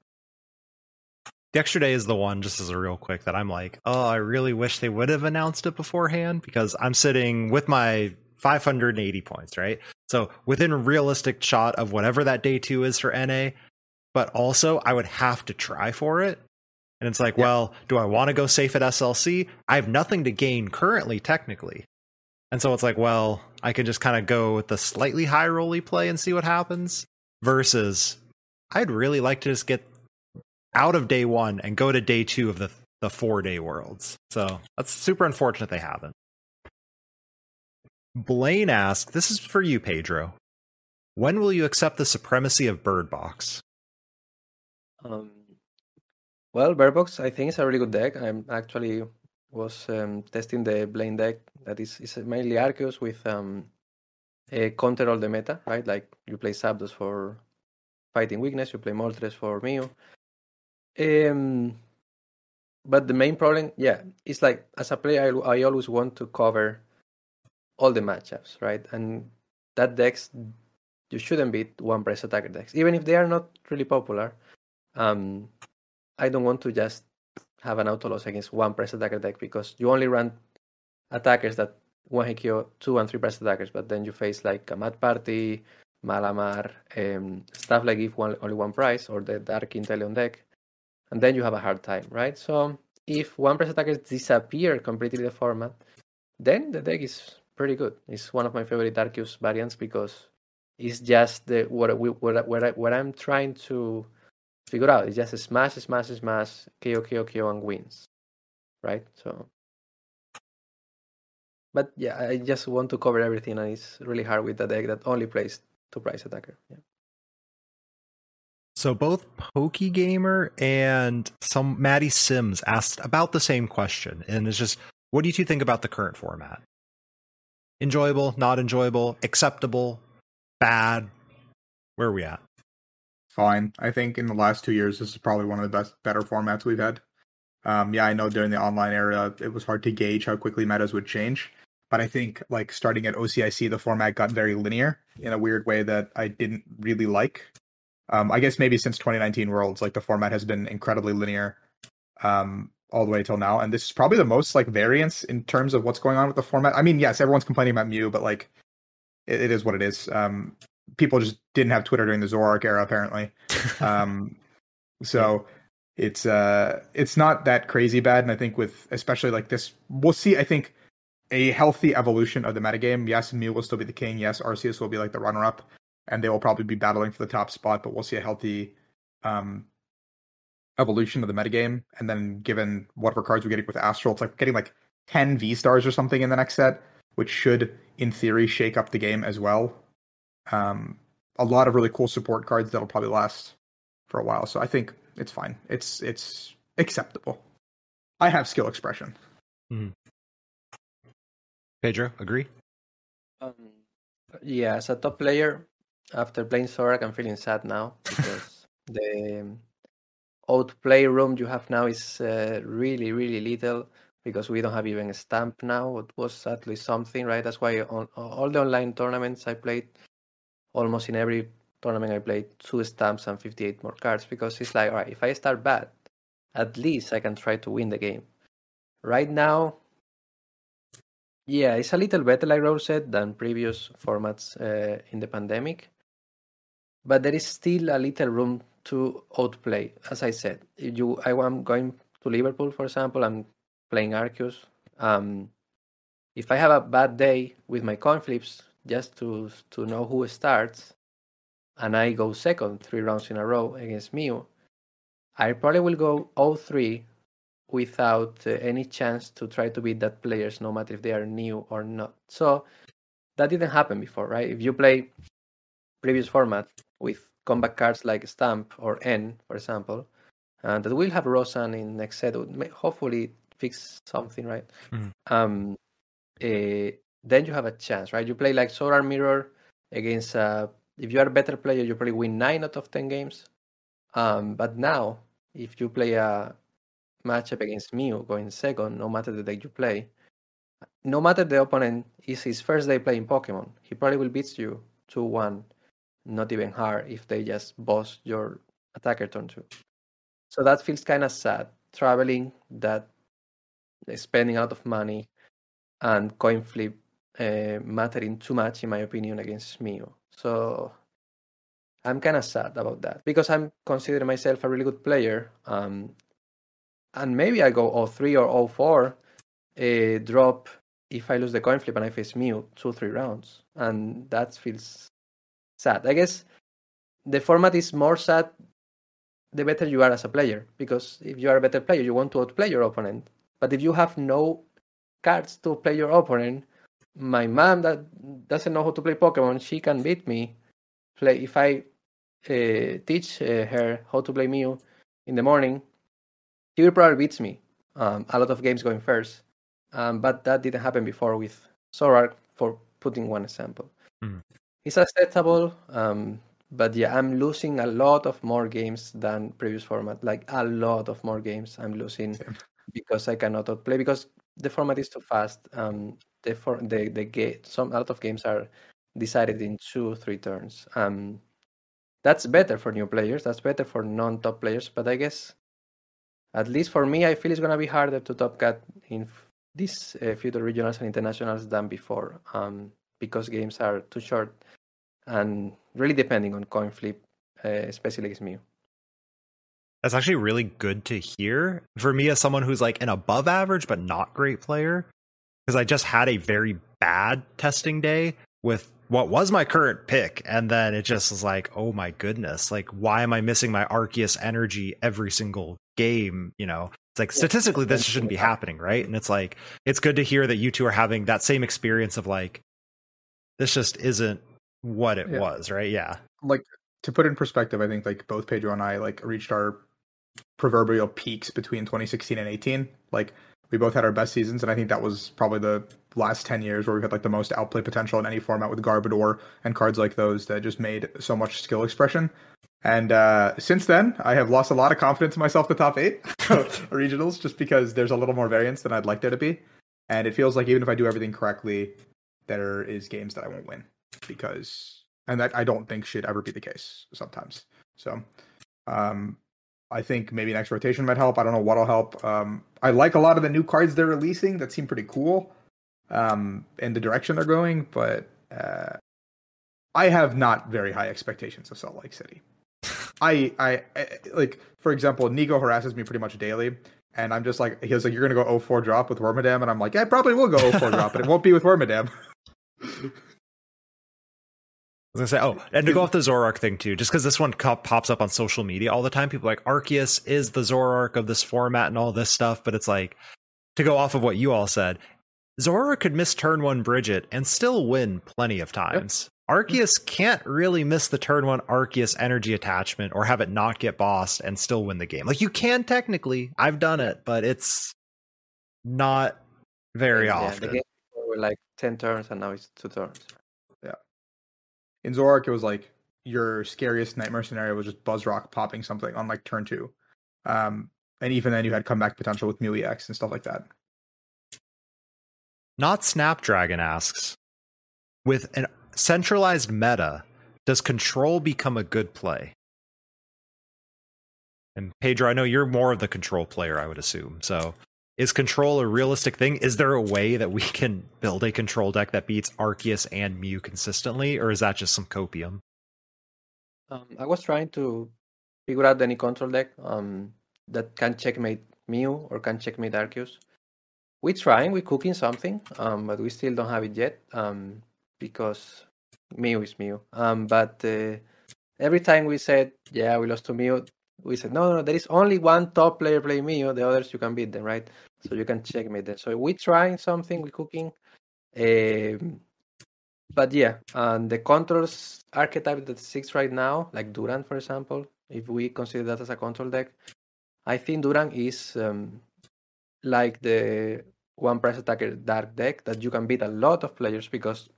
The extra day is the one, just as a real quick, that I'm like, oh, I really wish they would have announced it beforehand because I'm sitting with my 580 points, right? So within a realistic shot of whatever that day two is for NA, but also I would have to try for it. And it's like, Yeah. well, do I want to go safe at SLC? I have nothing to gain currently, technically. And so it's like, well, I can just kind of go with the slightly high rolly play and see what happens. Versus, I'd really like to just get out of day one and go to day two of the the four day worlds. So that's super unfortunate they haven't. Blaine asked, "This is for you, Pedro. When will you accept the supremacy of Bird Box?" Um, well, Bearbox, I think it's a really good deck. I'm actually was um, testing the Blaine deck that is, is mainly Arceus with um, a counter all the meta, right? Like you play Zapdos for fighting weakness, you play Moltres for Mew. Um, but the main problem, yeah, it's like as a player, I, I always want to cover all the matchups, right? And that decks, you shouldn't beat one press attacker decks, even if they are not really popular. Um, I don't want to just have an auto loss against one press attacker deck because you only run attackers that one hit KO two and three press attackers, but then you face like a Mad Party, Malamar, um, stuff like if one, only one price or the Dark Inteleon deck, and then you have a hard time, right? So if one press attackers disappear completely the format, then the deck is pretty good. It's one of my favorite Arceus variants because it's just the what we what what, I, what I'm trying to figure out. It's just a smash, smash, smash, KO, KO, KO, and wins, right? So, but yeah, I just want to cover everything, and it's really hard with a deck that only plays two price attacker. Yeah. So both Pokegamer and some Maddie Sims asked about the same question, and it's just, what do you two think about the current format? Enjoyable, not enjoyable, acceptable, bad? Where are we at? Fine. I think in the last two years, this is probably one of the best, better formats we've had. Um, yeah, I know during the online era, it was hard to gauge how quickly metas would change. But I think like starting at OCIC, the format got very linear in a weird way that I didn't really like. Um, I guess maybe since 2019 Worlds, like the format has been incredibly linear um, all the way till now, and this is probably the most like variance in terms of what's going on with the format. I mean, yes, everyone's complaining about Mew, but like it, it is what it is. Um, people just didn't have Twitter during the Zoroark era, apparently. Um, [laughs] so it's uh, it's not that crazy bad, and I think with especially like this, we'll see. I think a healthy evolution of the metagame. Yes, Mew will still be the king. Yes, Arceus will be like the runner up and they will probably be battling for the top spot. But we'll see a healthy um, evolution of the metagame. And then, given whatever cards we're getting with Astral, it's like getting like 10 V stars or something in the next set, which should, in theory, shake up the game as well. Um, a lot of really cool support cards that'll probably last for a while. So I think it's fine. It's it's acceptable. I have skill expression. Mm. Pedro, agree? Um, yeah, as a top player, after playing Zoroark, I'm feeling sad now [laughs] because the outplay room you have now is uh, really, really little because we don't have even a stamp now. It was at least something, right? That's why on all the online tournaments I played, almost in every tournament I played two stamps and 58 more cards because it's like, all right, if I start bad, at least I can try to win the game. Right now, yeah, it's a little better, like Rose said, than previous formats uh, in the pandemic but there is still a little room to outplay. As I said, if you I am going to Liverpool, for example, I'm playing Arceus. Um, if I have a bad day with my coin flips, just to to know who starts, and I go second three rounds in a row against Mew, I probably will go 0-3 without uh, any chance to try to beat that players, no matter if they are new or not. So that didn't happen before, right? If you play previous format, with combat cards like Stamp or N, for example, and that will have Roxanne in next set. Hopefully, fix something, right? Mm. Um, uh, then you have a chance, right? You play like Solar Mirror against. Uh, if you are a better player, you probably win nine out of ten games. Um, but now, if you play a matchup against Mew going second, no matter the deck you play, no matter the opponent is his first day playing Pokemon, he probably will beat you 2 1 not even hard if they just boss your attacker turn two. So that feels kind of sad. Traveling, that spending a lot of money, and coin flip uh, mattering too much, in my opinion, against Mew. So I'm kind of sad about that because I'm considering myself a really good player. Um, and maybe I go 03 or 04, uh, drop if I lose the coin flip and I face Mew two, three rounds. And that feels sad. I guess the format is more sad the better you are as a player. Because if you are a better player, you want to outplay your opponent. But if you have no cards to play your opponent, my mom that doesn't know how to play Pokemon, she can beat me. Play if I uh, teach uh, her how to play Mew in the morning, she will probably beats me. Um, a lot of games going first, um, but that didn't happen before with Zoroark, for putting one example. Mm it's acceptable. Um, but yeah, I'm losing a lot of more games than previous format. Like a lot of more games I'm losing because I cannot play because the format is too fast. Um, the for the the game some a lot of games are decided in two three turns. Um, that's better for new players. That's better for non-top players. But I guess, at least for me, I feel it's gonna be harder to top cut in these uh, future regionals and internationals than before. Um, because games are too short and really depending on coin flip, uh, especially against Mew. That's actually really good to hear. For me, as someone who's like an above average but not great player, because I just had a very bad testing day with what was my current pick. And then it just was like, oh my goodness, like, why am I missing my Arceus energy every single game? You know, it's like statistically, this shouldn't be happening, right? And it's like, it's good to hear that you two are having that same experience of like, this just isn't what it Yeah. was, right? Yeah. like to put it in perspective, I think like both Pedro and I like reached our proverbial peaks between 2016 and 18. Like we both had our best seasons, and I think that was probably the last 10 years where we've had like the most outplay potential in any format with Garbodor and cards like those that just made so much skill expression. And uh, since then, I have lost a lot of confidence in myself. The top eight [laughs] regionals, just because there's a little more variance than I'd like there to be, and it feels like even if I do everything correctly, there is games that I won't win because and that I don't think should ever be the case sometimes. So um I think maybe next rotation might help. I don't know what'll help. Um I like a lot of the new cards they're releasing that seem pretty cool um in the direction they're going, but uh I have not very high expectations of Salt Lake City. I, I I like for example, Nico harasses me pretty much daily. And I'm just like, he was like, you're gonna go 04 drop with Wormadam, and I'm like, I probably will go 04 drop, but it won't be with Wormadam. [laughs] I was gonna say, oh, and to go off the Zoroark thing too, just because this one co- pops up on social media all the time. People are like Arceus is the Zoroark of this format and all this stuff, but it's like to go off of what you all said, Zoroark could miss turn one Brigette and still win plenty of times. Arceus can't really miss the turn one Arceus energy attachment or have it not get bossed and still win the game. Like you can technically, I've done it, but it's not very yeah, often. The game before were like ten turns, and now it's two turns. In Zoroark, it was like your scariest nightmare scenario was just Buzzrock popping something on like turn two. Um, and even then, you had comeback potential with Mew EX and stuff like that. Not Snapdragon asks, with a centralized meta, does control become a good play? And Pedro, I know you're more of the control player, I would assume. So is control a realistic thing? Is there a way that we can build a control deck that beats Arceus and Mew consistently, or is that just some copium? Um, I was trying to figure out any control deck um, that can checkmate Mew or can checkmate Arceus. We're trying, we're cooking something, um, but we still don't have it yet um, because Mew is Mew. Um, but uh, every time we said, yeah, we lost to Mew, we said, no, no, there is only one top player playing Mew, the others you can beat them, right? So you can checkmate them. So we're trying something, we're cooking. Um, but yeah, and the controls archetype that six right now, like Durant, for example, if we consider that as a control deck, I think Durant is um, like the one price attacker dark deck that you can beat a lot of players because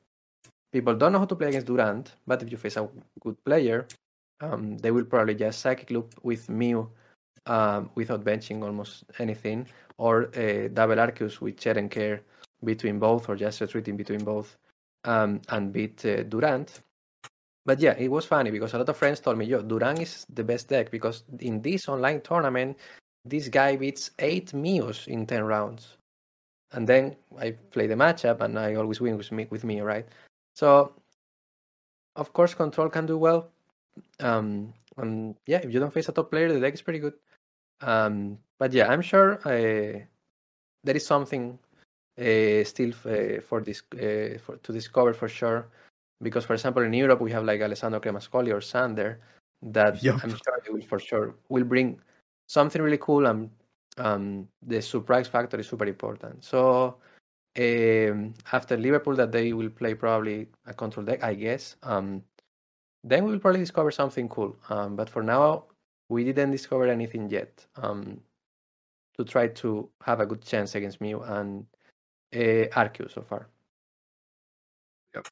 people don't know how to play against Durant, but if you face a good player, um, they will probably just psychic loop with Mew um, without benching almost anything, or uh, double Arceus with Chet and Care between both, or just retreating between both um, and beat uh, Durant. But yeah, it was funny because a lot of friends told me, "Yo, Durant is the best deck because in this online tournament, this guy beats eight Mews in ten rounds." And then I play the matchup, and I always win with me, with me, right? So, of course, control can do well. Um, and yeah, if you don't face a top player, the deck is pretty good. Um, but yeah, I'm sure uh, there is something uh, still uh, for this uh, for, to discover for sure. Because, for example, in Europe we have like Alessandro Cremascoli or Sander that [laughs] Yup. I'm sure they will for sure will bring something really cool, and um, the surprise factor is super important. So um, after Liverpool, that they will play probably a control deck, I guess. Um, then we will probably discover something cool. Um, but for now, we didn't discover anything yet. Um, to try to have a good chance against Mew and uh, Arceus so far. Yep.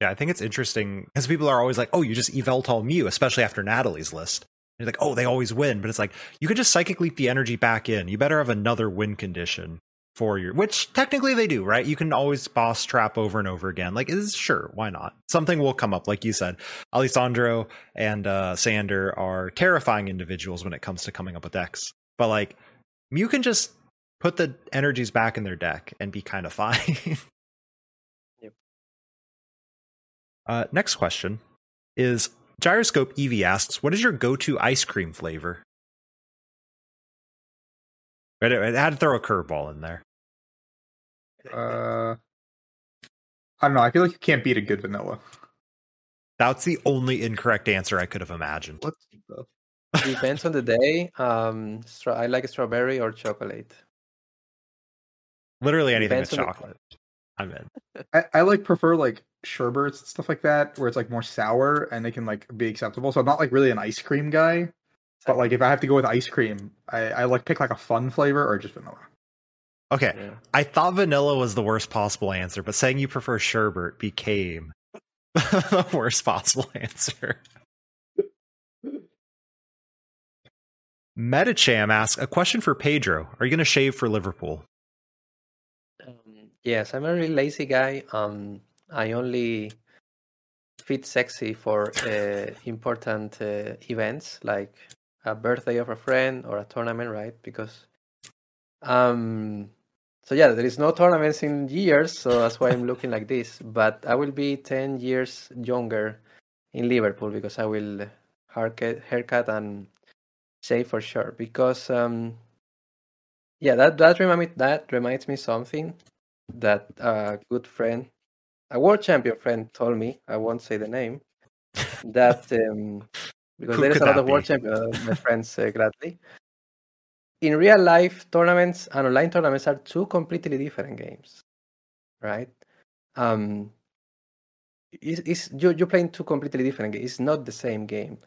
Yeah, I think it's interesting because people are always like, "Oh, you just Yveltal Mew," especially after Natalie's list. And you're like, "Oh, they always win," but it's like you could just psychic leap the energy back in. You better have another win condition for your, which technically they do, right? You can always boss trap over and over again. Like, is sure, why not? Something will come up, like you said. Alessandro and uh, Sander are terrifying individuals when it comes to coming up with decks, but like you can just put the energies back in their deck and be kind of [laughs] fine. Yep. Uh, next question is Gyroscope Evie asks, "What is your go-to ice cream flavor?" Right, I had to throw a curveball in there. Uh, I don't know. I feel like you can't beat a good vanilla. That's the only incorrect answer I could have imagined. Let's keep the Depends on the day. Um, stra- I like strawberry or chocolate. Literally anything with Depends on the- chocolate. I'm in. I, I like prefer like sherbets and stuff like that, where it's like more sour and they can like be acceptable. So I'm not like really an ice cream guy, but like if I have to go with ice cream, I, I like pick like a fun flavor or just vanilla. Okay. Yeah. I thought vanilla was the worst possible answer, but saying you prefer sherbet became [laughs] the worst possible answer. Metacham asks a question for Pedro. Are you going to shave for Liverpool? Um, yes, I'm a really lazy guy. Um, I only fit sexy for uh, important uh, events like a birthday of a friend or a tournament, right? Because, um, so yeah, there is no tournaments in years, so that's why I'm [laughs] looking like this. But I will be ten years younger in Liverpool because I will haircut, haircut and shave for sure. Because um, yeah, that that remind me that reminds me something that a good friend, a world champion friend, told me. I won't say the name. That um, because Who there is a lot of world champions, uh, my friends uh, gladly. In real life, tournaments and online tournaments are two completely different games, right? Um, it's, it's you you're playing two completely different games. It's not the same game.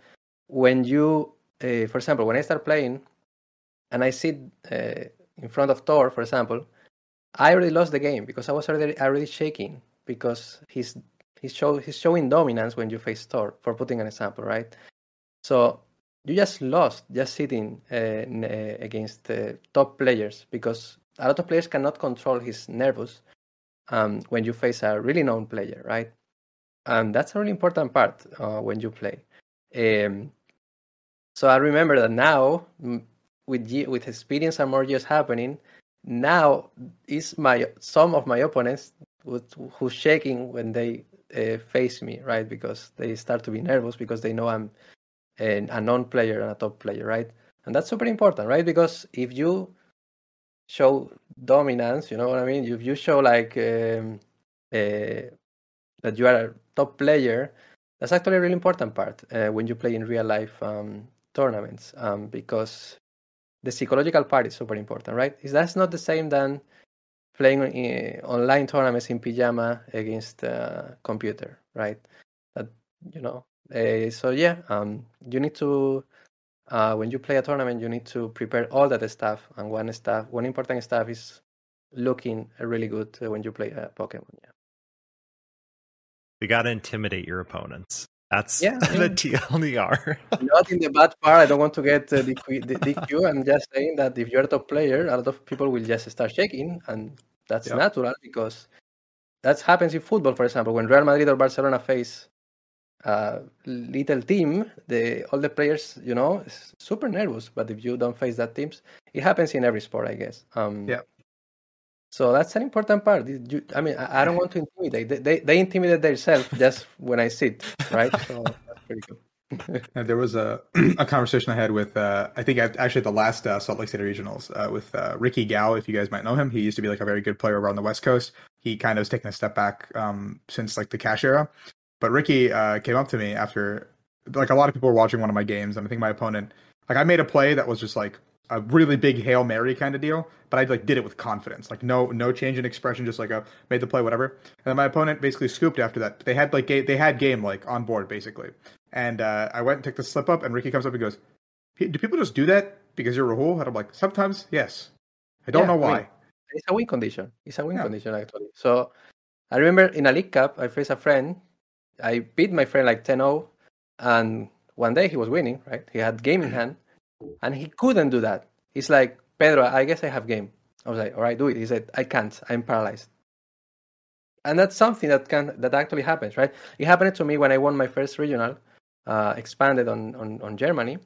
When you, uh, for example, when I start playing, and I sit uh, in front of Tord, for example, I already lost the game because I was already already shaking because he's he's show he's showing dominance when you face Tord. For putting an example, right? So you just lost just sitting uh, against uh, top players because a lot of players cannot control his nervous um, when you face a really known player, right? And that's a really important part uh, when you play. Um, so I remember that now, with with experience and more years happening, now is my some of my opponents who, who's shaking when they uh, face me, right? Because they start to be nervous because they know I'm an, a non-player and a top player, right? And that's super important, right? Because if you show dominance, you know what I mean? If you show like um, uh, that you are a top player, that's actually a really important part uh, when you play in real life um, tournaments um, because the psychological part is super important, right? Is that's not the same than playing in, online tournaments in pajama against a computer, right? That you know. Uh, so yeah, um, you need to uh, when you play a tournament, you need to prepare all that stuff, and one stuff, one important stuff is looking really good when you play a Pokemon. Yeah. You got to intimidate your opponents. That's Yeah, [laughs] the mean- TLDR. [laughs] Not in the bad part. I don't want to get uh, DQ, the DQ. I'm just saying that if you're a top player, a lot of people will just start shaking, and that's Yeah. natural because that happens in football. For example, when Real Madrid or Barcelona face a little team, the all the players, you know, is super nervous. But if you don't face that teams, it happens in every sport, I guess. Um, Yeah. So that's an important part. You- I mean, I, I don't want to intimidate. They, they, they intimidate themselves [laughs] just when I sit, right? [laughs] So that's pretty good. [laughs] And there was a [clears throat] a conversation I had with uh, I think actually at the last uh, Salt Lake City Regionals uh, with uh, Ricky Gao. If you guys might know him, he used to be like a very good player over on the West Coast. He kind of has taken a step back um, since like the cash era. But Ricky uh, came up to me after like a lot of people were watching one of my games, and I think my opponent like I made a play that was just like a really big hail mary kind of deal, but I like did it with confidence, like no no change in expression, just like a made the play whatever. And then my opponent basically scooped after that. They had like ga- they had game like on board basically, and uh, I went and took the slip up, and Ricky comes up and goes, "P- "Do people just do that because you're Rahul?" And I'm like, "Sometimes, yes. I don't Yeah, know I why." mean, it's a win condition. It's a win Yeah. condition actually. So I remember in a League Cup, I faced a friend. I beat my friend like 10-0, and one day he was winning. Right, he had game in hand, and he couldn't do that. He's like, Pedro, I guess I have game. I was like, all right, do it. He said, I can't. I'm paralyzed. And that's something that can that actually happens, right? It happened to me when I won my first regional, uh, expanded on, on on Germany.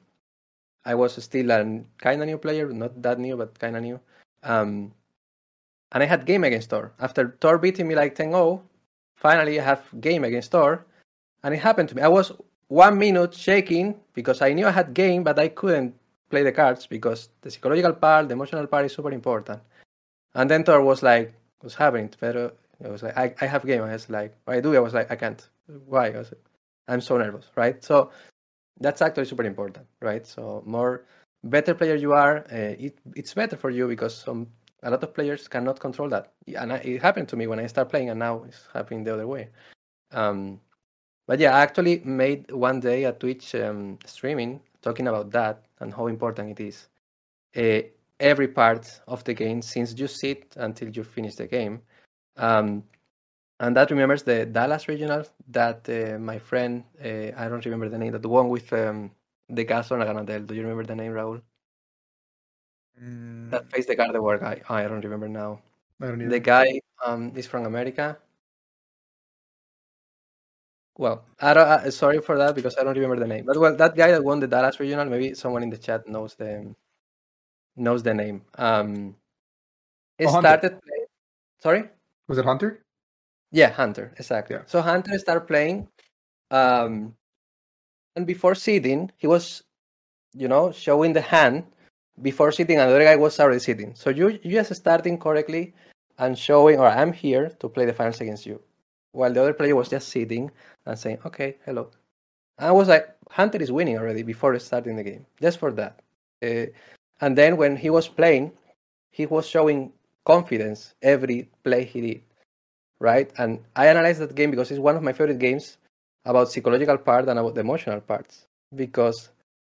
I was still a kind of new player, not that new, but kind of new. Um, and I had game against Tord. After Tord beating me like 10-0, finally I have game against Tord. And it happened to me. I was one minute shaking because I knew I had game, but I couldn't play the cards because the psychological part, the emotional part is super important. And then Tord was like, was happening. Pero I was like, I, I have game. I was like, I do. I was like, I can't. Why? I was like, I'm so nervous, right? So that's actually super important, right? So more better player you are, uh, it, it's better for you because some a lot of players cannot control that. And I, it happened to me when I start playing, and now it's happening the other way. Um, but yeah, I actually made one day a Twitch um, streaming talking about that and how important it is. Uh, every part of the game, since you sit until you finish the game. Um, and that remembers the Dallas regional that uh, my friend, uh, I don't remember the name, that the one with um, the gas on Aganadel. Do you remember the name, Raul? Mm, That faced the Gardevoir guy. Oh, I don't remember now. I don't The guy um, is from America. Well, I don't. Uh, sorry for that because I don't remember the name. But well, that guy that won the Dallas regional, maybe someone in the chat knows the knows the name. Um, it Oh, started. Play- sorry. Was it Hunter? Yeah, Hunter, exactly. Yeah. So Hunter started playing, um, and before seeding, he was, you know, showing the hand before sitting, and the other guy was already sitting. So you you just starting correctly and showing, or I'm here to play the finals against you, while the other player was just sitting and saying, "Okay, hello." I was like, Hunter is winning already before starting the game, just for that. Uh, and then when he was playing, he was showing confidence every play he did right? And I analyzed that game because it's one of my favorite games about psychological part and about the emotional parts. Because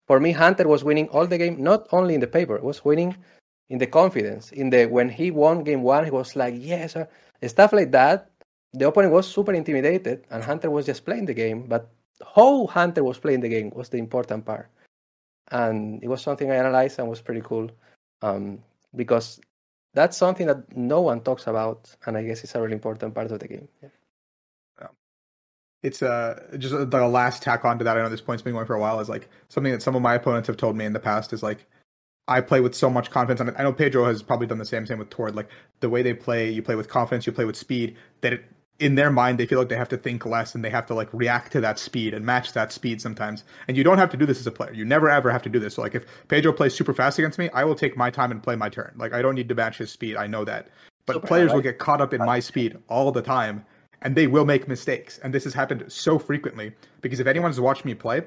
for me, Hunter was winning all the game, not only in the paper, was winning in the confidence. In the when he won game one, he was like, yes, uh," stuff like that. The opponent was super intimidated, and Hunter was just playing the game. But how Hunter was playing the game was the important part, and it was something I analyzed and was pretty cool, um, because that's something that no one talks about, and I guess it's a really important part of the game. Yeah. It's uh just uh, the last tack on to that. I know this point's been going for a while. Is like something that some of my opponents have told me in the past is like I play with so much confidence, and I know Pedro has probably done the same same with Tord. Like the way they play, you play with confidence, you play with speed. That it, in their mind they feel like they have to think less and they have to like react to that speed and match that speed sometimes. And you don't have to do this as a player. You never ever have to do this. So like if Pedro plays super fast against me, I will take my time and play my turn. Like I don't need to match his speed. I know that. But I players will get caught up in my speed all the time and they will make mistakes. And this has happened so frequently because if anyone's watched me play,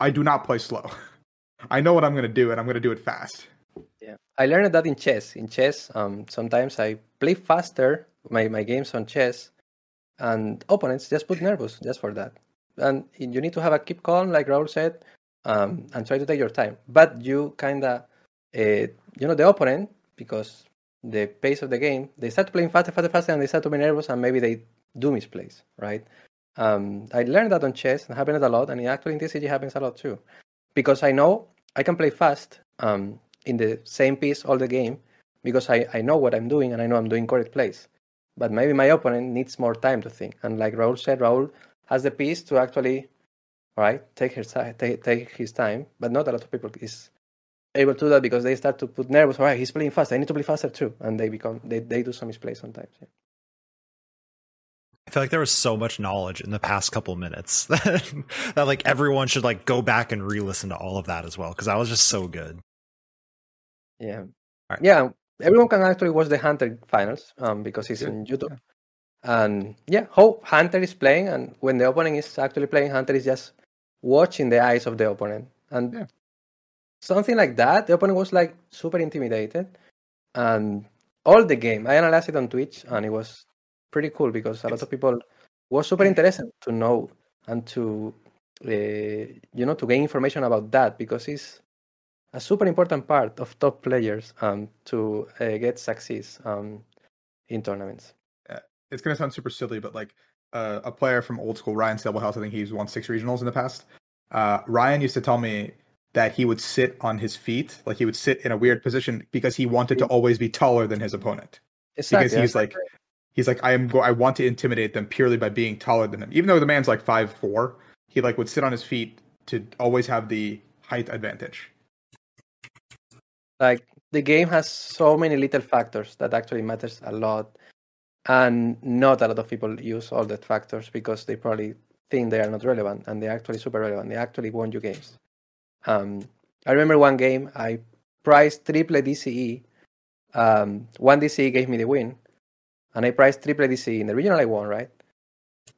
I do not play slow. [laughs] I know what I'm going to do and I'm going to do it fast. Yeah, I learned that in chess. In chess, um, sometimes I play faster my, my games on chess, and opponents just put nervous just for that. And you need to have a keep calm, like Raul said, um, and try to take your time. But you kind of, uh, you know, the opponent because the pace of the game, they start playing faster, faster, faster, and they start to be nervous, and maybe they do misplays, right? Um, I learned that on chess, and happened a lot, and it actually in TCG happens a lot too, because I know I can play fast. Um, in the same piece all the game because I, I know what I'm doing and I know I'm doing correct plays. But maybe my opponent needs more time to think. And like Raul said, Raul has the piece to actually, right, take his take, take his time. But not a lot of people is able to do that because they start to put nervous. All right, he's playing fast. I need to play faster too, and they become they, they do some misplays sometimes. Yeah. I feel like there was so much knowledge in the past couple minutes [laughs] that, that like everyone should like go back and re-listen to all of that as well because that was just so good. Yeah. Yeah. Everyone can actually watch the Hunter finals um, because it's Yeah, on YouTube. And yeah, how Hunter is playing, and when the opponent is actually playing, Hunter is just watching the eyes of the opponent. And Yeah. something like that, the opponent was like super intimidated. And all the game, I analyzed it on Twitch, and it was pretty cool because a lot of people was super interested to know and to, uh, you know, to gain information about that because it's a super important part of top players um, to uh, get success um, in tournaments. It's going to sound super silly, but like uh, a player from old school, Ryan Sabelhaus, I think he's won six regionals in the past. Uh, Ryan used to tell me that he would sit on his feet, like he would sit in a weird position because he wanted to always be taller than his opponent. Exactly. Because he's like, he's like, I am go, I want to intimidate them purely by being taller than him. Even though the man's like five four, he like would sit on his feet to always have the height advantage. like the game has so many little factors that actually matters a lot, and not a lot of people use all that factors because they probably think they are not relevant, and they're actually super relevant. They actually won you games. Um, I remember one game I priced triple DCE. Um, one DCE gave me the win, and I priced triple ADC in the regional I won, right?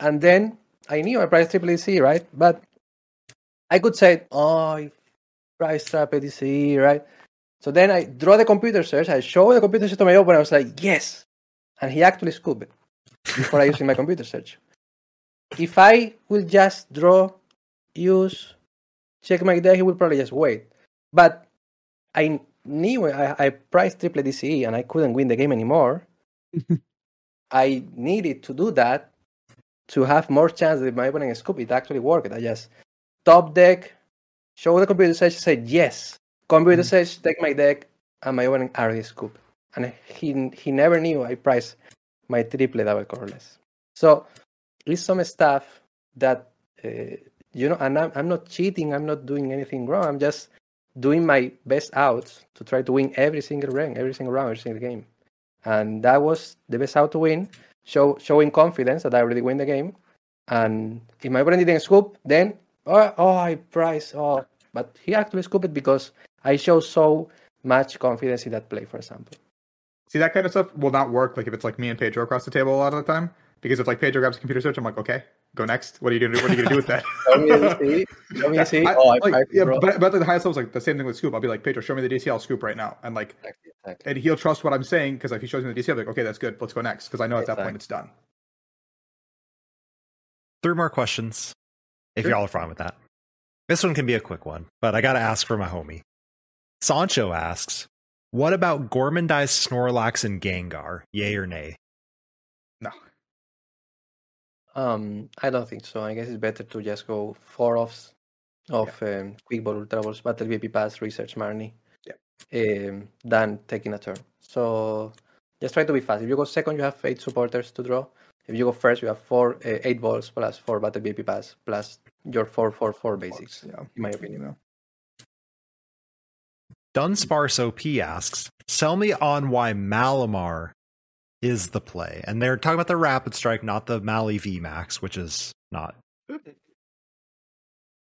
And then I knew I priced triple ADC, right? But I could say, oh, I priced triple ADC, right? So then I draw the computer search, I show the computer search to my opponent, I was like, yes. And he actually scooped before I using my computer search. If I will just draw, use, check my deck, he will probably just wait. But I knew I, I priced triple DCE and I couldn't win the game anymore. [laughs] I needed to do that to have more chance that my opponent scoop. It actually worked. I just top deck, show the computer search, said yes. Computer mm-hmm. search, take my deck, and my opponent already scoop. And he he never knew I priced my triple double colorless. So it's some stuff that uh, you know, and I'm, I'm not cheating. I'm not doing anything wrong. I'm just doing my best out to try to win every single round, every single round, every single game. And that was the best out to win, show, showing confidence that I already win the game. And if my opponent didn't scoop, then oh, oh I price oh, but he actually scooped it because I show so much confidence in that play, for example. See that kind of stuff will not work. Like if it's like me and Pedro across the table a lot of the time, because if like Pedro grabs a computer search, I'm like, okay, go next. What are you gonna do? What are you gonna do with that? [laughs] show me the DC. Show me the [laughs] DC. Oh, I, like, yeah, but, but the highest level, like the same thing with scoop. I'll be like, Pedro, show me the DC. I'll scoop right now, and like, exactly, exactly. and he'll trust what I'm saying because if he shows me the DC, I'm like, okay, that's good. Let's go next because I know at exactly. that point it's done. Three more questions, if sure. y'all are fine with that. This one can be a quick one, but I gotta ask for my homie. Sancho asks, "What about Gormandized Snorlax and Gengar? Yay or nay?" No. Um, I don't think so. I guess it's better to just go four offs of yeah. um, Quick Ball, Ultra Balls, Battle VIP Pass, Research Marnie, yeah. Um, than taking a turn. So just try to be fast. If you go second, you have eight supporters to draw. If you go first, you have four, uh, eight balls plus four Battle VIP Pass plus your four, four, four basics. Yeah, in my opinion. Yeah. Dunsparce OP asks, "Sell me on why Malamar is the play. And they're talking about the Rapid Strike, not the Mally V Max, which is not.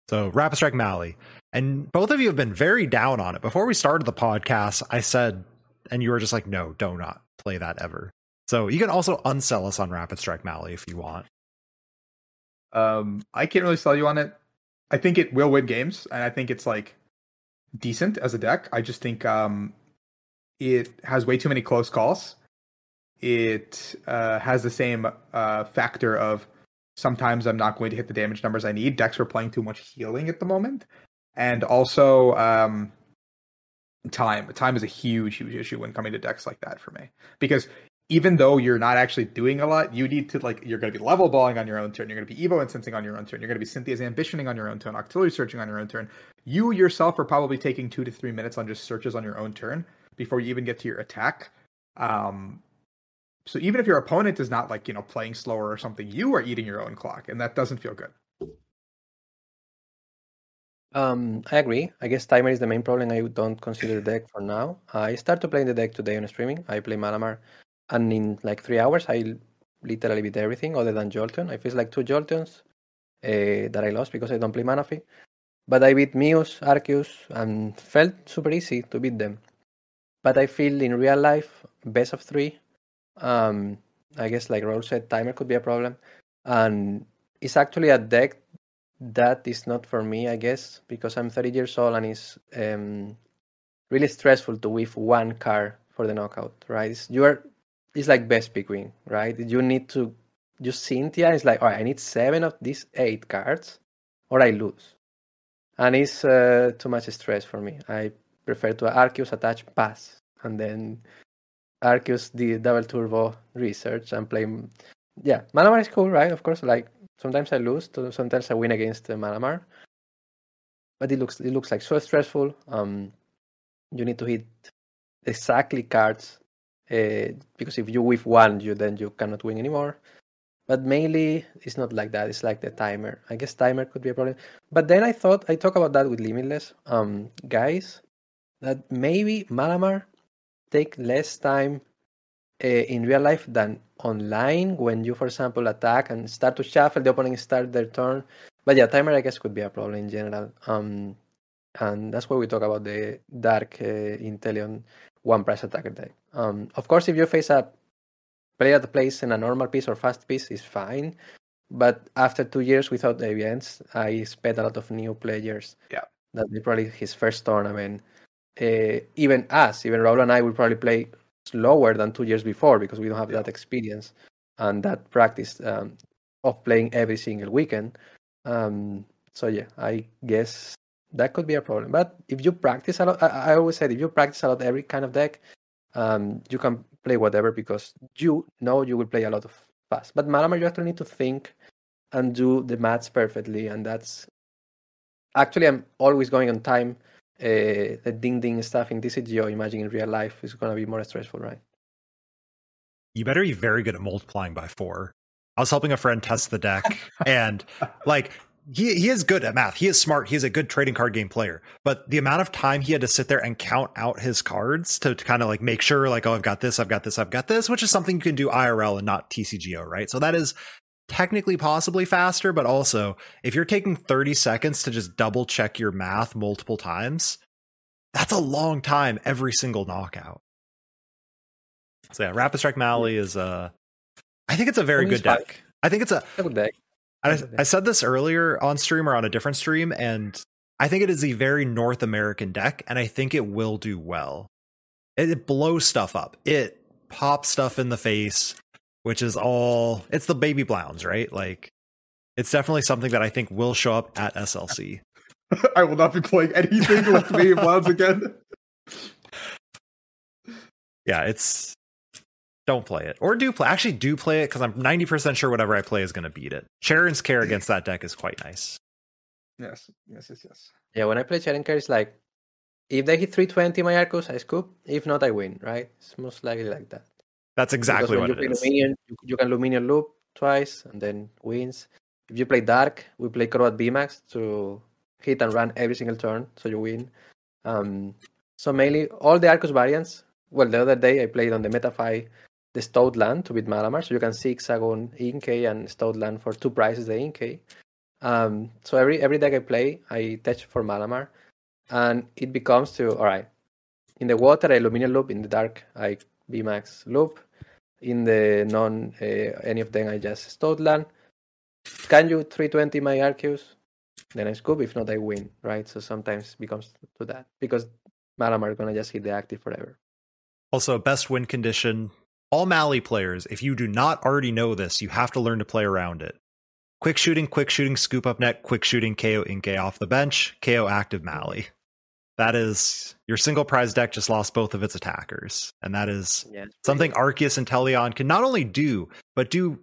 So Rapid Strike Mally. And both of you have been very down on it. Before we started the podcast, I said, and you were just like, no, do not play that ever. So you can also unsell us on Rapid Strike Mally if you want. Um, I can't really sell you on it. I think it will win games, and I think it's like decent as a deck. I just think um, it has way too many close calls it uh, has the same uh, factor of sometimes I'm not going to hit the damage numbers I need. Decks are playing too much healing at the moment, and also um, time. Time is a huge, huge issue when coming to decks like that for me because even though you're not actually doing a lot, you need to like you're going to be level balling on your own turn. You're going to be Evo incensing on your own turn. You're going to be Cynthia's ambitioning on your own turn. Octillery searching on your own turn. You yourself are probably taking two to three minutes on just searches on your own turn before you even get to your attack. Um, so even if your opponent is not like, you know, playing slower or something, you are eating your own clock and that doesn't feel good. Um, I agree. I guess timer is the main problem. I don't consider the deck for now. I start started playing the deck today on streaming. I play Malamar, and in like three hours, I literally beat everything other than Jolteon. I faced like two Jolteons uh, that I lost because I don't play Manaphy. But I beat Mews, Arceus, and felt super easy to beat them. But I feel in real life, best of three, um, I guess, like Raul said, timer could be a problem, and it's actually a deck that is not for me, I guess, because I'm 30 years old and it's um, really stressful to whiff one card for the knockout, right? It's, you are, it's like best pick win, right? You need to just Cynthia is like, all right, I need seven of these eight cards, or I lose, and it's uh, too much stress for me. I prefer to Arceus attach pass, and then Arceus the double turbo research and play. Yeah, Malamar is cool, right? Of course, like sometimes I lose, sometimes I win against uh, Malamar, but it looks it looks like so stressful. Um, you need to hit exactly cards uh, because if you whiff one, you then you cannot win anymore. But mainly, it's not like that. It's like the timer. I guess timer could be a problem. But then I thought I talk about that with Limitless, um, guys, that maybe Malamar take less time uh, in real life than online when you, for example, attack and start to shuffle, the opponent start their turn. But yeah, timer I guess could be a problem in general. Um, and that's why we talk about the dark uh, Inteleon one price attacker deck. Um, of course, if you face a player that plays in a normal piece or fast piece is fine. But after two years without the events, I expect a lot of new players. Yeah. That be probably his first tournament. Uh, even us, even Raul and I will probably play slower than two years before because we don't have Yeah. that experience and that practice um, of playing every single weekend. Um, so yeah, I guess that could be a problem. But if you practice a lot, I, I always said if you practice a lot every kind of deck, um, you can play whatever because you know you will play a lot of fast. But Malamar, you actually need to think and do the maths perfectly, and that's actually I'm always going on time. Uh, the ding ding stuff in TCGO, imagine in real life is gonna be more stressful, right? You better be very good at multiplying by four. I was helping a friend test the deck, [laughs] and like he he is good at math. He is smart. He is a good trading card game player. But the amount of time he had to sit there and count out his cards to, to kind of like make sure, like, oh, I've got this, I've got this, I've got this, which is something you can do IRL and not TCGO, right? So that is technically possibly faster, but also if you're taking 30 seconds to just double check your math multiple times, that's a long time every single knockout. So yeah, Rapid Strike Mally is uh I think it's a very good deck. I think it's a A good deck. I, a I said this earlier on stream or on a different stream, and I think it is a very North American deck, and I think it will do well. It, it blows stuff up. It pops stuff in the face, which is all it's the baby Blowns, right? Like it's definitely something that I think will show up at SLC. [laughs] I will not be playing anything with me Clouds again. Yeah, it's don't play it. Or do play actually do play it because I'm 90% sure whatever I play is gonna beat it. Sharon's care against that deck is quite nice. Yes, yes, yes, yes. Yeah, when I play Cherenker, it's like if they hit 320 my Arceus, I scoop. If not, I win, right? It's most likely like that. That's exactly what you play Lumineon, you, you can Lumineon loop twice and then wins. If you play Dark, we play Croat VMAX to hit and run every single turn, so you win. Um, so mainly all the Arceus variants. Well, the other day I played on the Metafy the Stoutland to beat Malamar, so you can see Hexagon Inkay and Stoutland for two prices the Inkay. Um, so every every deck I play, I touch for Malamar, and it becomes to all right. In the water, I Lumineon loop. In the dark, I VMAX loop. In the non uh, any of them, I just Stoutland. Can you 320 my Arceus? Then I scoop. If not, I win. Right. So sometimes becomes to that because Malamar are gonna just hit the active forever. Also, best win condition. All Mally players, if you do not already know this, you have to learn to play around it. Quick shooting, quick shooting, scoop up net, quick shooting, KO Inkay off the bench, KO active Mally. That is your single prize deck just lost both of its attackers. And that is Yeah. something Arceus and Inteleon can not only do, but do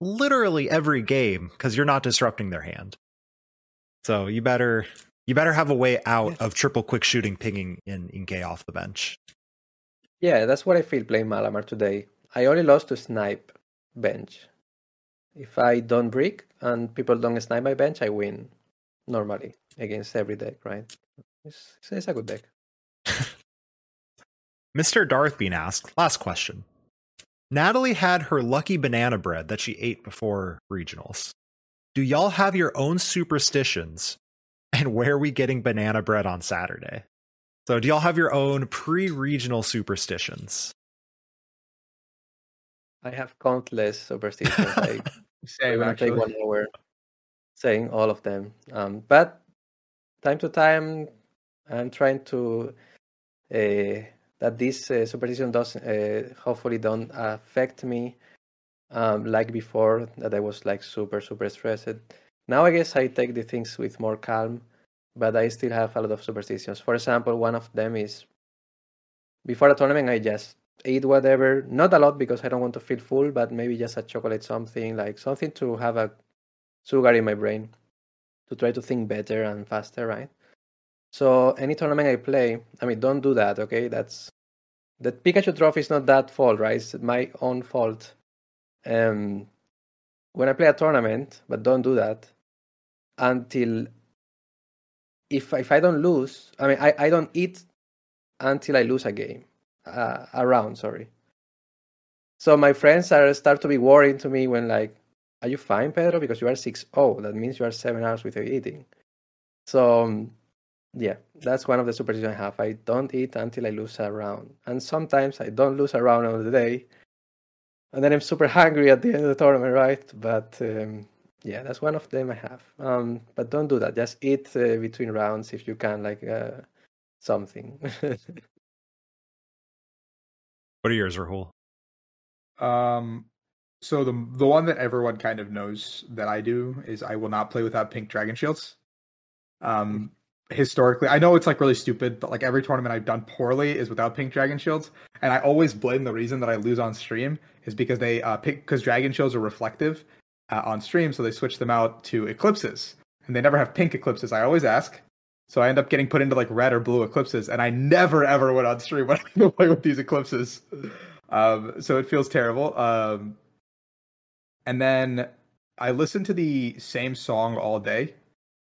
literally every game because you're not disrupting their hand. So you better you better have a way out of triple quick shooting pinging in Inkay off the bench. Yeah, that's what I feel playing Malamar today. I only lost to snipe bench. If I don't brick and people don't snipe my bench, I win normally against every deck, right? It's, it's a good deck. Mr. Darth being asked, last question. Natalie had her lucky banana bread that she ate before regionals. Do y'all have your own superstitions? [laughs] And where are we getting banana bread on Saturday? So, do y'all have your own pre regional superstitions? I have countless superstitions. I [laughs] Same, I'm take one hour saying all of them. Um, but time to time, I'm trying to uh, that this uh, superstition does uh, hopefully don't affect me um, like before that I was like super super stressed. Now I guess I take the things with more calm, but I still have a lot of superstitions. For example, one of them is before a tournament I just eat whatever, not a lot because I don't want to feel full, but maybe just a chocolate something like something to have a sugar in my brain to try to think better and faster, right? So any tournament I play, I mean, don't do that, okay? That's the Pikachu trophy is not that fault, right? It's my own fault. Um, when I play a tournament, but don't do that until if if I don't lose, I mean, I, I don't eat until I lose a game, uh, a round, sorry. So my friends are start to be worrying to me when like, are you fine, Pedro? Because you are six oh, that means you are seven hours without eating. So um, yeah, that's one of the superstitions I have. I don't eat until I lose a round, and sometimes I don't lose a round on the day, and then I'm super hungry at the end of the tournament, right? But um, yeah, that's one of them I have. Um, but don't do that. Just eat uh, between rounds if you can, like uh, something. [laughs] what are yours, Rahul? Um, so the the one that everyone kind of knows that I do is I will not play without pink dragon shields. Um, historically, I know it's like really stupid, but like every tournament I've done poorly is without pink dragon shields, and I always blame the reason that I lose on stream is because they uh, pick because dragon shields are reflective uh, on stream, so they switch them out to eclipses, and they never have pink eclipses. I always ask, so I end up getting put into like red or blue eclipses, and I never ever went on stream [laughs] when I play with these eclipses. Um, so it feels terrible. Um, and then I listen to the same song all day.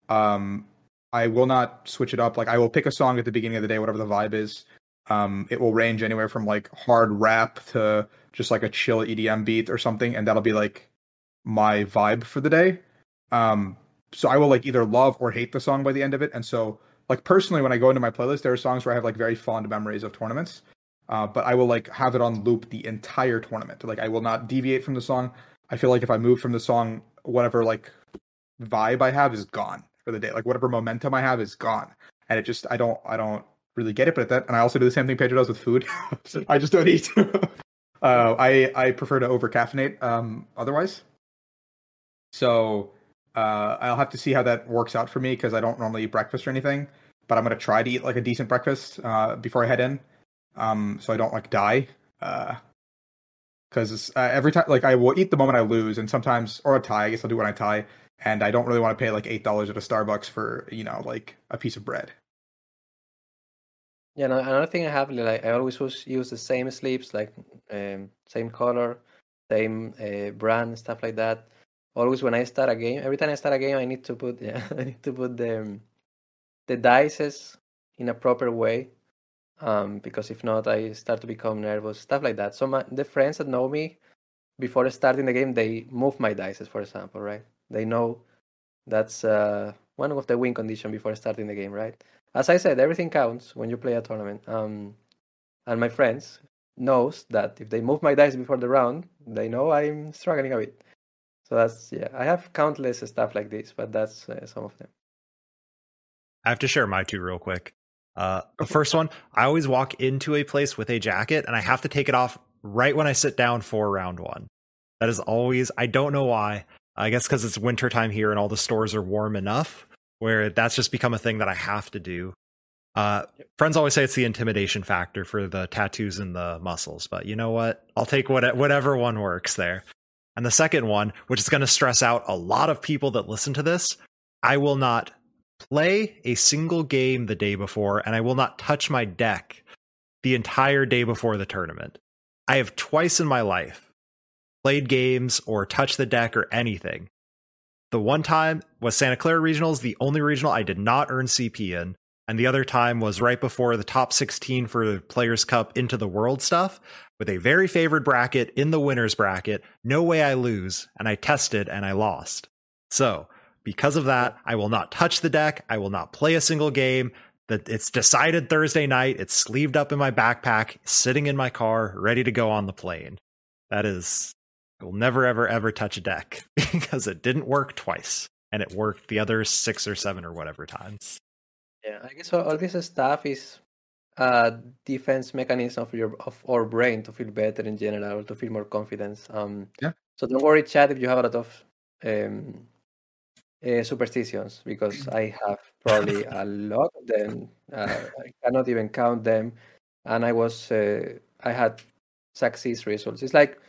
Um, I will not switch it up. Like I will pick a song at the beginning of the day, whatever the vibe is. Um, it will range anywhere from like hard rap to just like a chill EDM beat or something, and that'll be like my vibe for the day. Um, so I will like either love or hate the song by the end of it. And so, like personally, when I go into my playlist, there are songs where I have like very fond memories of tournaments. Uh, but I will like have it on loop the entire tournament. Like I will not deviate from the song. I feel like if I move from the song, whatever like vibe I have is gone for the day. Like whatever momentum I have is gone, and it just I don't I don't really get it. But that, and I also do the same thing Pedro does with food. [laughs] I just don't eat. [laughs] uh, I I prefer to over caffeinate um, otherwise. So uh, I'll have to see how that works out for me because I don't normally eat breakfast or anything. But I'm gonna try to eat like a decent breakfast uh, before I head in, um, so I don't like die. Uh because uh, every time, like I will eat the moment I lose, and sometimes or a tie. I guess I'll do when I tie, and I don't really want to pay like eight dollars at a Starbucks for you know like a piece of bread. Yeah, no, another thing I have, like I always use the same sleeves, like um, same color, same uh, brand, stuff like that. Always when I start a game, every time I start a game, I need to put [laughs] yeah, I need to put the um, the dices in a proper way, um, because if not, I start to become nervous, stuff like that. So my the friends that know me before starting the game, they move my dices, for example, right? They know that's uh, one of the win condition before starting the game, right? as I said, everything counts when you play a tournament. Um, and my friends knows that if they move my dice before the round, they know I'm struggling a bit. So that's yeah. I have countless stuff like this, but that's uh, some of them. I have to share my two real quick. Uh, the first one, I always walk into a place with a jacket, and I have to take it off right when I sit down for round one. That is always. I don't know why. I guess because it's wintertime here and all the stores are warm enough where that's just become a thing that I have to do. Uh, friends always say it's the intimidation factor for the tattoos and the muscles, but you know what? I'll take what, whatever one works there. And the second one, which is going to stress out a lot of people that listen to this, I will not play a single game the day before, and I will not touch my deck the entire day before the tournament. I have twice in my life played games or touched the deck or anything the one time was Santa Clara Regionals, the only regional I did not earn CP in. And the other time was right before the top 16 for the Players' Cup into the World stuff with a very favored bracket in the winner's bracket. No way I lose. And I tested and I lost. So, because of that, I will not touch the deck. I will not play a single game. That it's decided Thursday night. It's sleeved up in my backpack, sitting in my car, ready to go on the plane. That is You'll never, ever, ever touch a deck [laughs] because it didn't work twice and it worked the other six or seven or whatever times. Yeah, I guess all this stuff is a defense mechanism of your of our brain to feel better in general, to feel more confidence. Um, yeah. So don't worry, Chad, if you have a lot of um, uh, superstitions, because I have probably [laughs] a lot of them. Uh, I cannot even count them, and I was uh, I had success results. It's like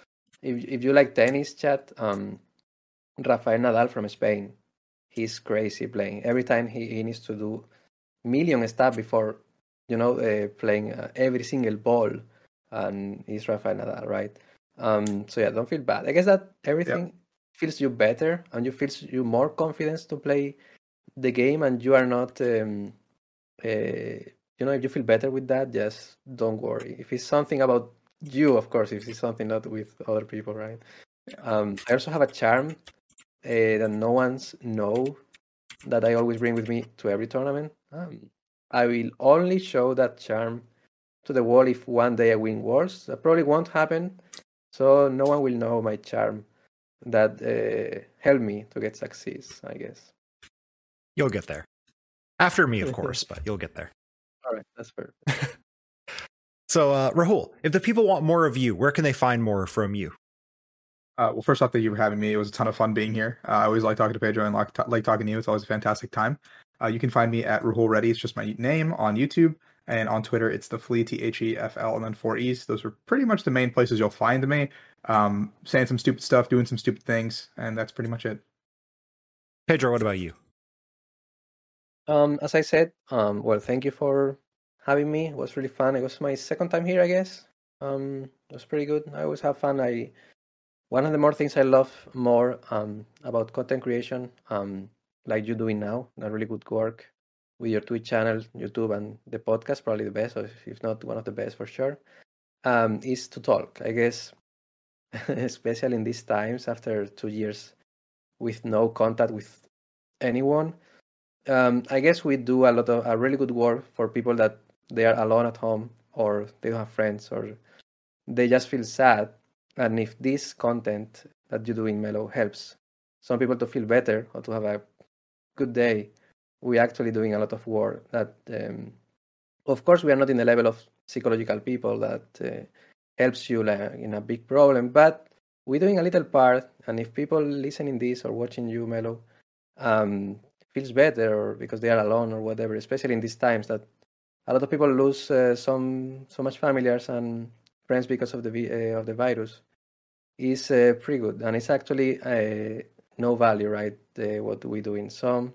if if you like tennis, chat, um, Rafael Nadal from Spain, he's crazy playing. Every time he, he needs to do million stuff before, you know, uh, playing uh, every single ball, and he's Rafael Nadal, right? Um, so yeah, don't feel bad. I guess that everything yeah. feels you better, and you feels you more confidence to play the game, and you are not. Um, uh, you know, if you feel better with that, just don't worry. If it's something about you, of course, if it's something not with other people, right? Um, I also have a charm uh, that no one's know that I always bring with me to every tournament. Um, I will only show that charm to the wall if one day I win Worlds. That probably won't happen So no one will know my charm that uh, helped me to get success, I guess. You'll get there. After me, of [laughs] course, but you'll get there. All right, that's fair. [laughs] so, uh, Rahul, if the people want more of you, where can they find more from you? Uh, well, first off, thank you for having me. It was a ton of fun being here. Uh, I always like talking to Pedro and like, like talking to you. It's always a fantastic time. Uh, you can find me at Rahul Reddy. It's just my name on YouTube. And on Twitter, it's the Flea, T H E F L, and then four E's. Those are pretty much the main places you'll find me. Um, saying some stupid stuff, doing some stupid things, and that's pretty much it. Pedro, what about you? Um, as I said, um, well, thank you for having me. It was really fun. It was my second time here, I guess. Um, it was pretty good. I always have fun. I one of the more things I love more um, about content creation, um, like you doing now, a really good work with your Twitch channel, YouTube, and the podcast, probably the best, or if not one of the best for sure, um, is to talk. I guess, [laughs] especially in these times after two years with no contact with anyone. Um, I guess we do a lot of a really good work for people that they are alone at home or they don't have friends or they just feel sad. And if this content that you do in Mellow helps some people to feel better or to have a good day, we're actually doing a lot of work that, um, of course, we are not in the level of psychological people that uh, helps you like, in a big problem, but we're doing a little part. And if people listening this or watching you, Mellow, um, feels better because they are alone or whatever, especially in these times that a lot of people lose uh, some so much familiars and friends because of the uh, of the virus, is uh, pretty good. And it's actually uh, no value, right? what we're doing. So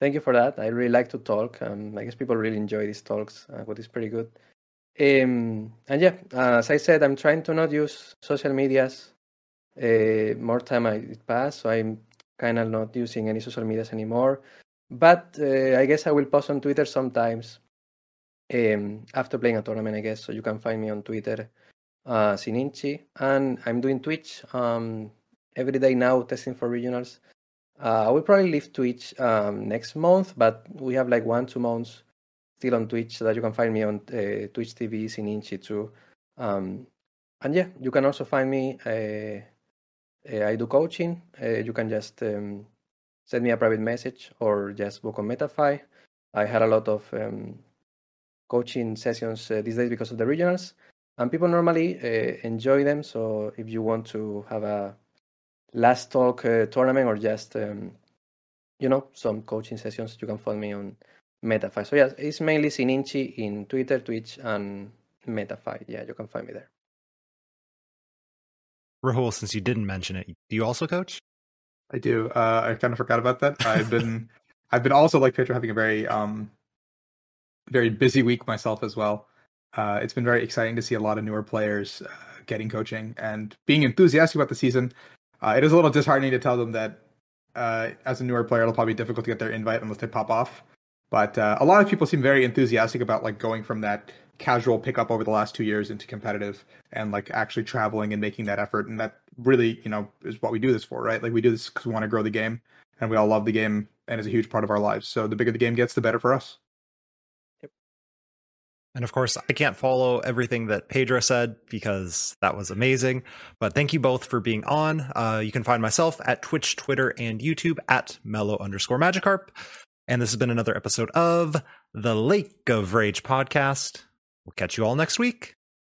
thank you for that. I really like to talk. Um, I guess people really enjoy these talks, uh, what is pretty good. Um, and yeah, as I said, I'm trying to not use social medias. Uh, more time I pass, so I'm kind of not using any social medias anymore. But I guess I will post on Twitter sometimes um, after playing a tournament, I guess. So you can find me on Twitter, uh, Sininchi, and I'm doing Twitch um, every day now, testing for regionals. Uh, I will probably leave Twitch um, next month, but we have like one, two months still on Twitch so that you can find me on uh, Twitch TV, Sininchi too. Um, and yeah, you can also find me. Uh, uh I do coaching. Uh, you can just um, send me a private message or just book on Metafy. I had a lot of um, coaching sessions uh, these days because of the regionals, and people normally enjoy them. So if you want to have a last talk uh, tournament or just um, you know some coaching sessions you can find me on Metafy so yeah it's mainly sininchi in twitter twitch and Metafy yeah you can find me there. Rahul since you didn't mention it do you also coach? I do. Uh, i kind of forgot about that. I've been [laughs] i've been also like Pedro having a very um very busy week myself as well uh, it's been very exciting to see a lot of newer players uh, getting coaching and being enthusiastic about the season uh, it is a little disheartening to tell them that uh, as a newer player, it'll probably be difficult to get their invite unless they pop off. But uh, a lot of people seem very enthusiastic about like going from that casual pickup over the last two years into competitive and like actually traveling and making that effort. And that really, you know, is what we do this for, right? Like we do this because we want to grow the game and we all love the game and it's a huge part of our lives. So the bigger the game gets, the better for us. And of course, I can't follow everything that Pedro said because that was amazing. But thank you both for being on. Uh, you can find myself at Twitch, Twitter, and YouTube at mellow underscore Magikarp. And this has been another episode of the Lake of Rage podcast. We'll catch you all next week.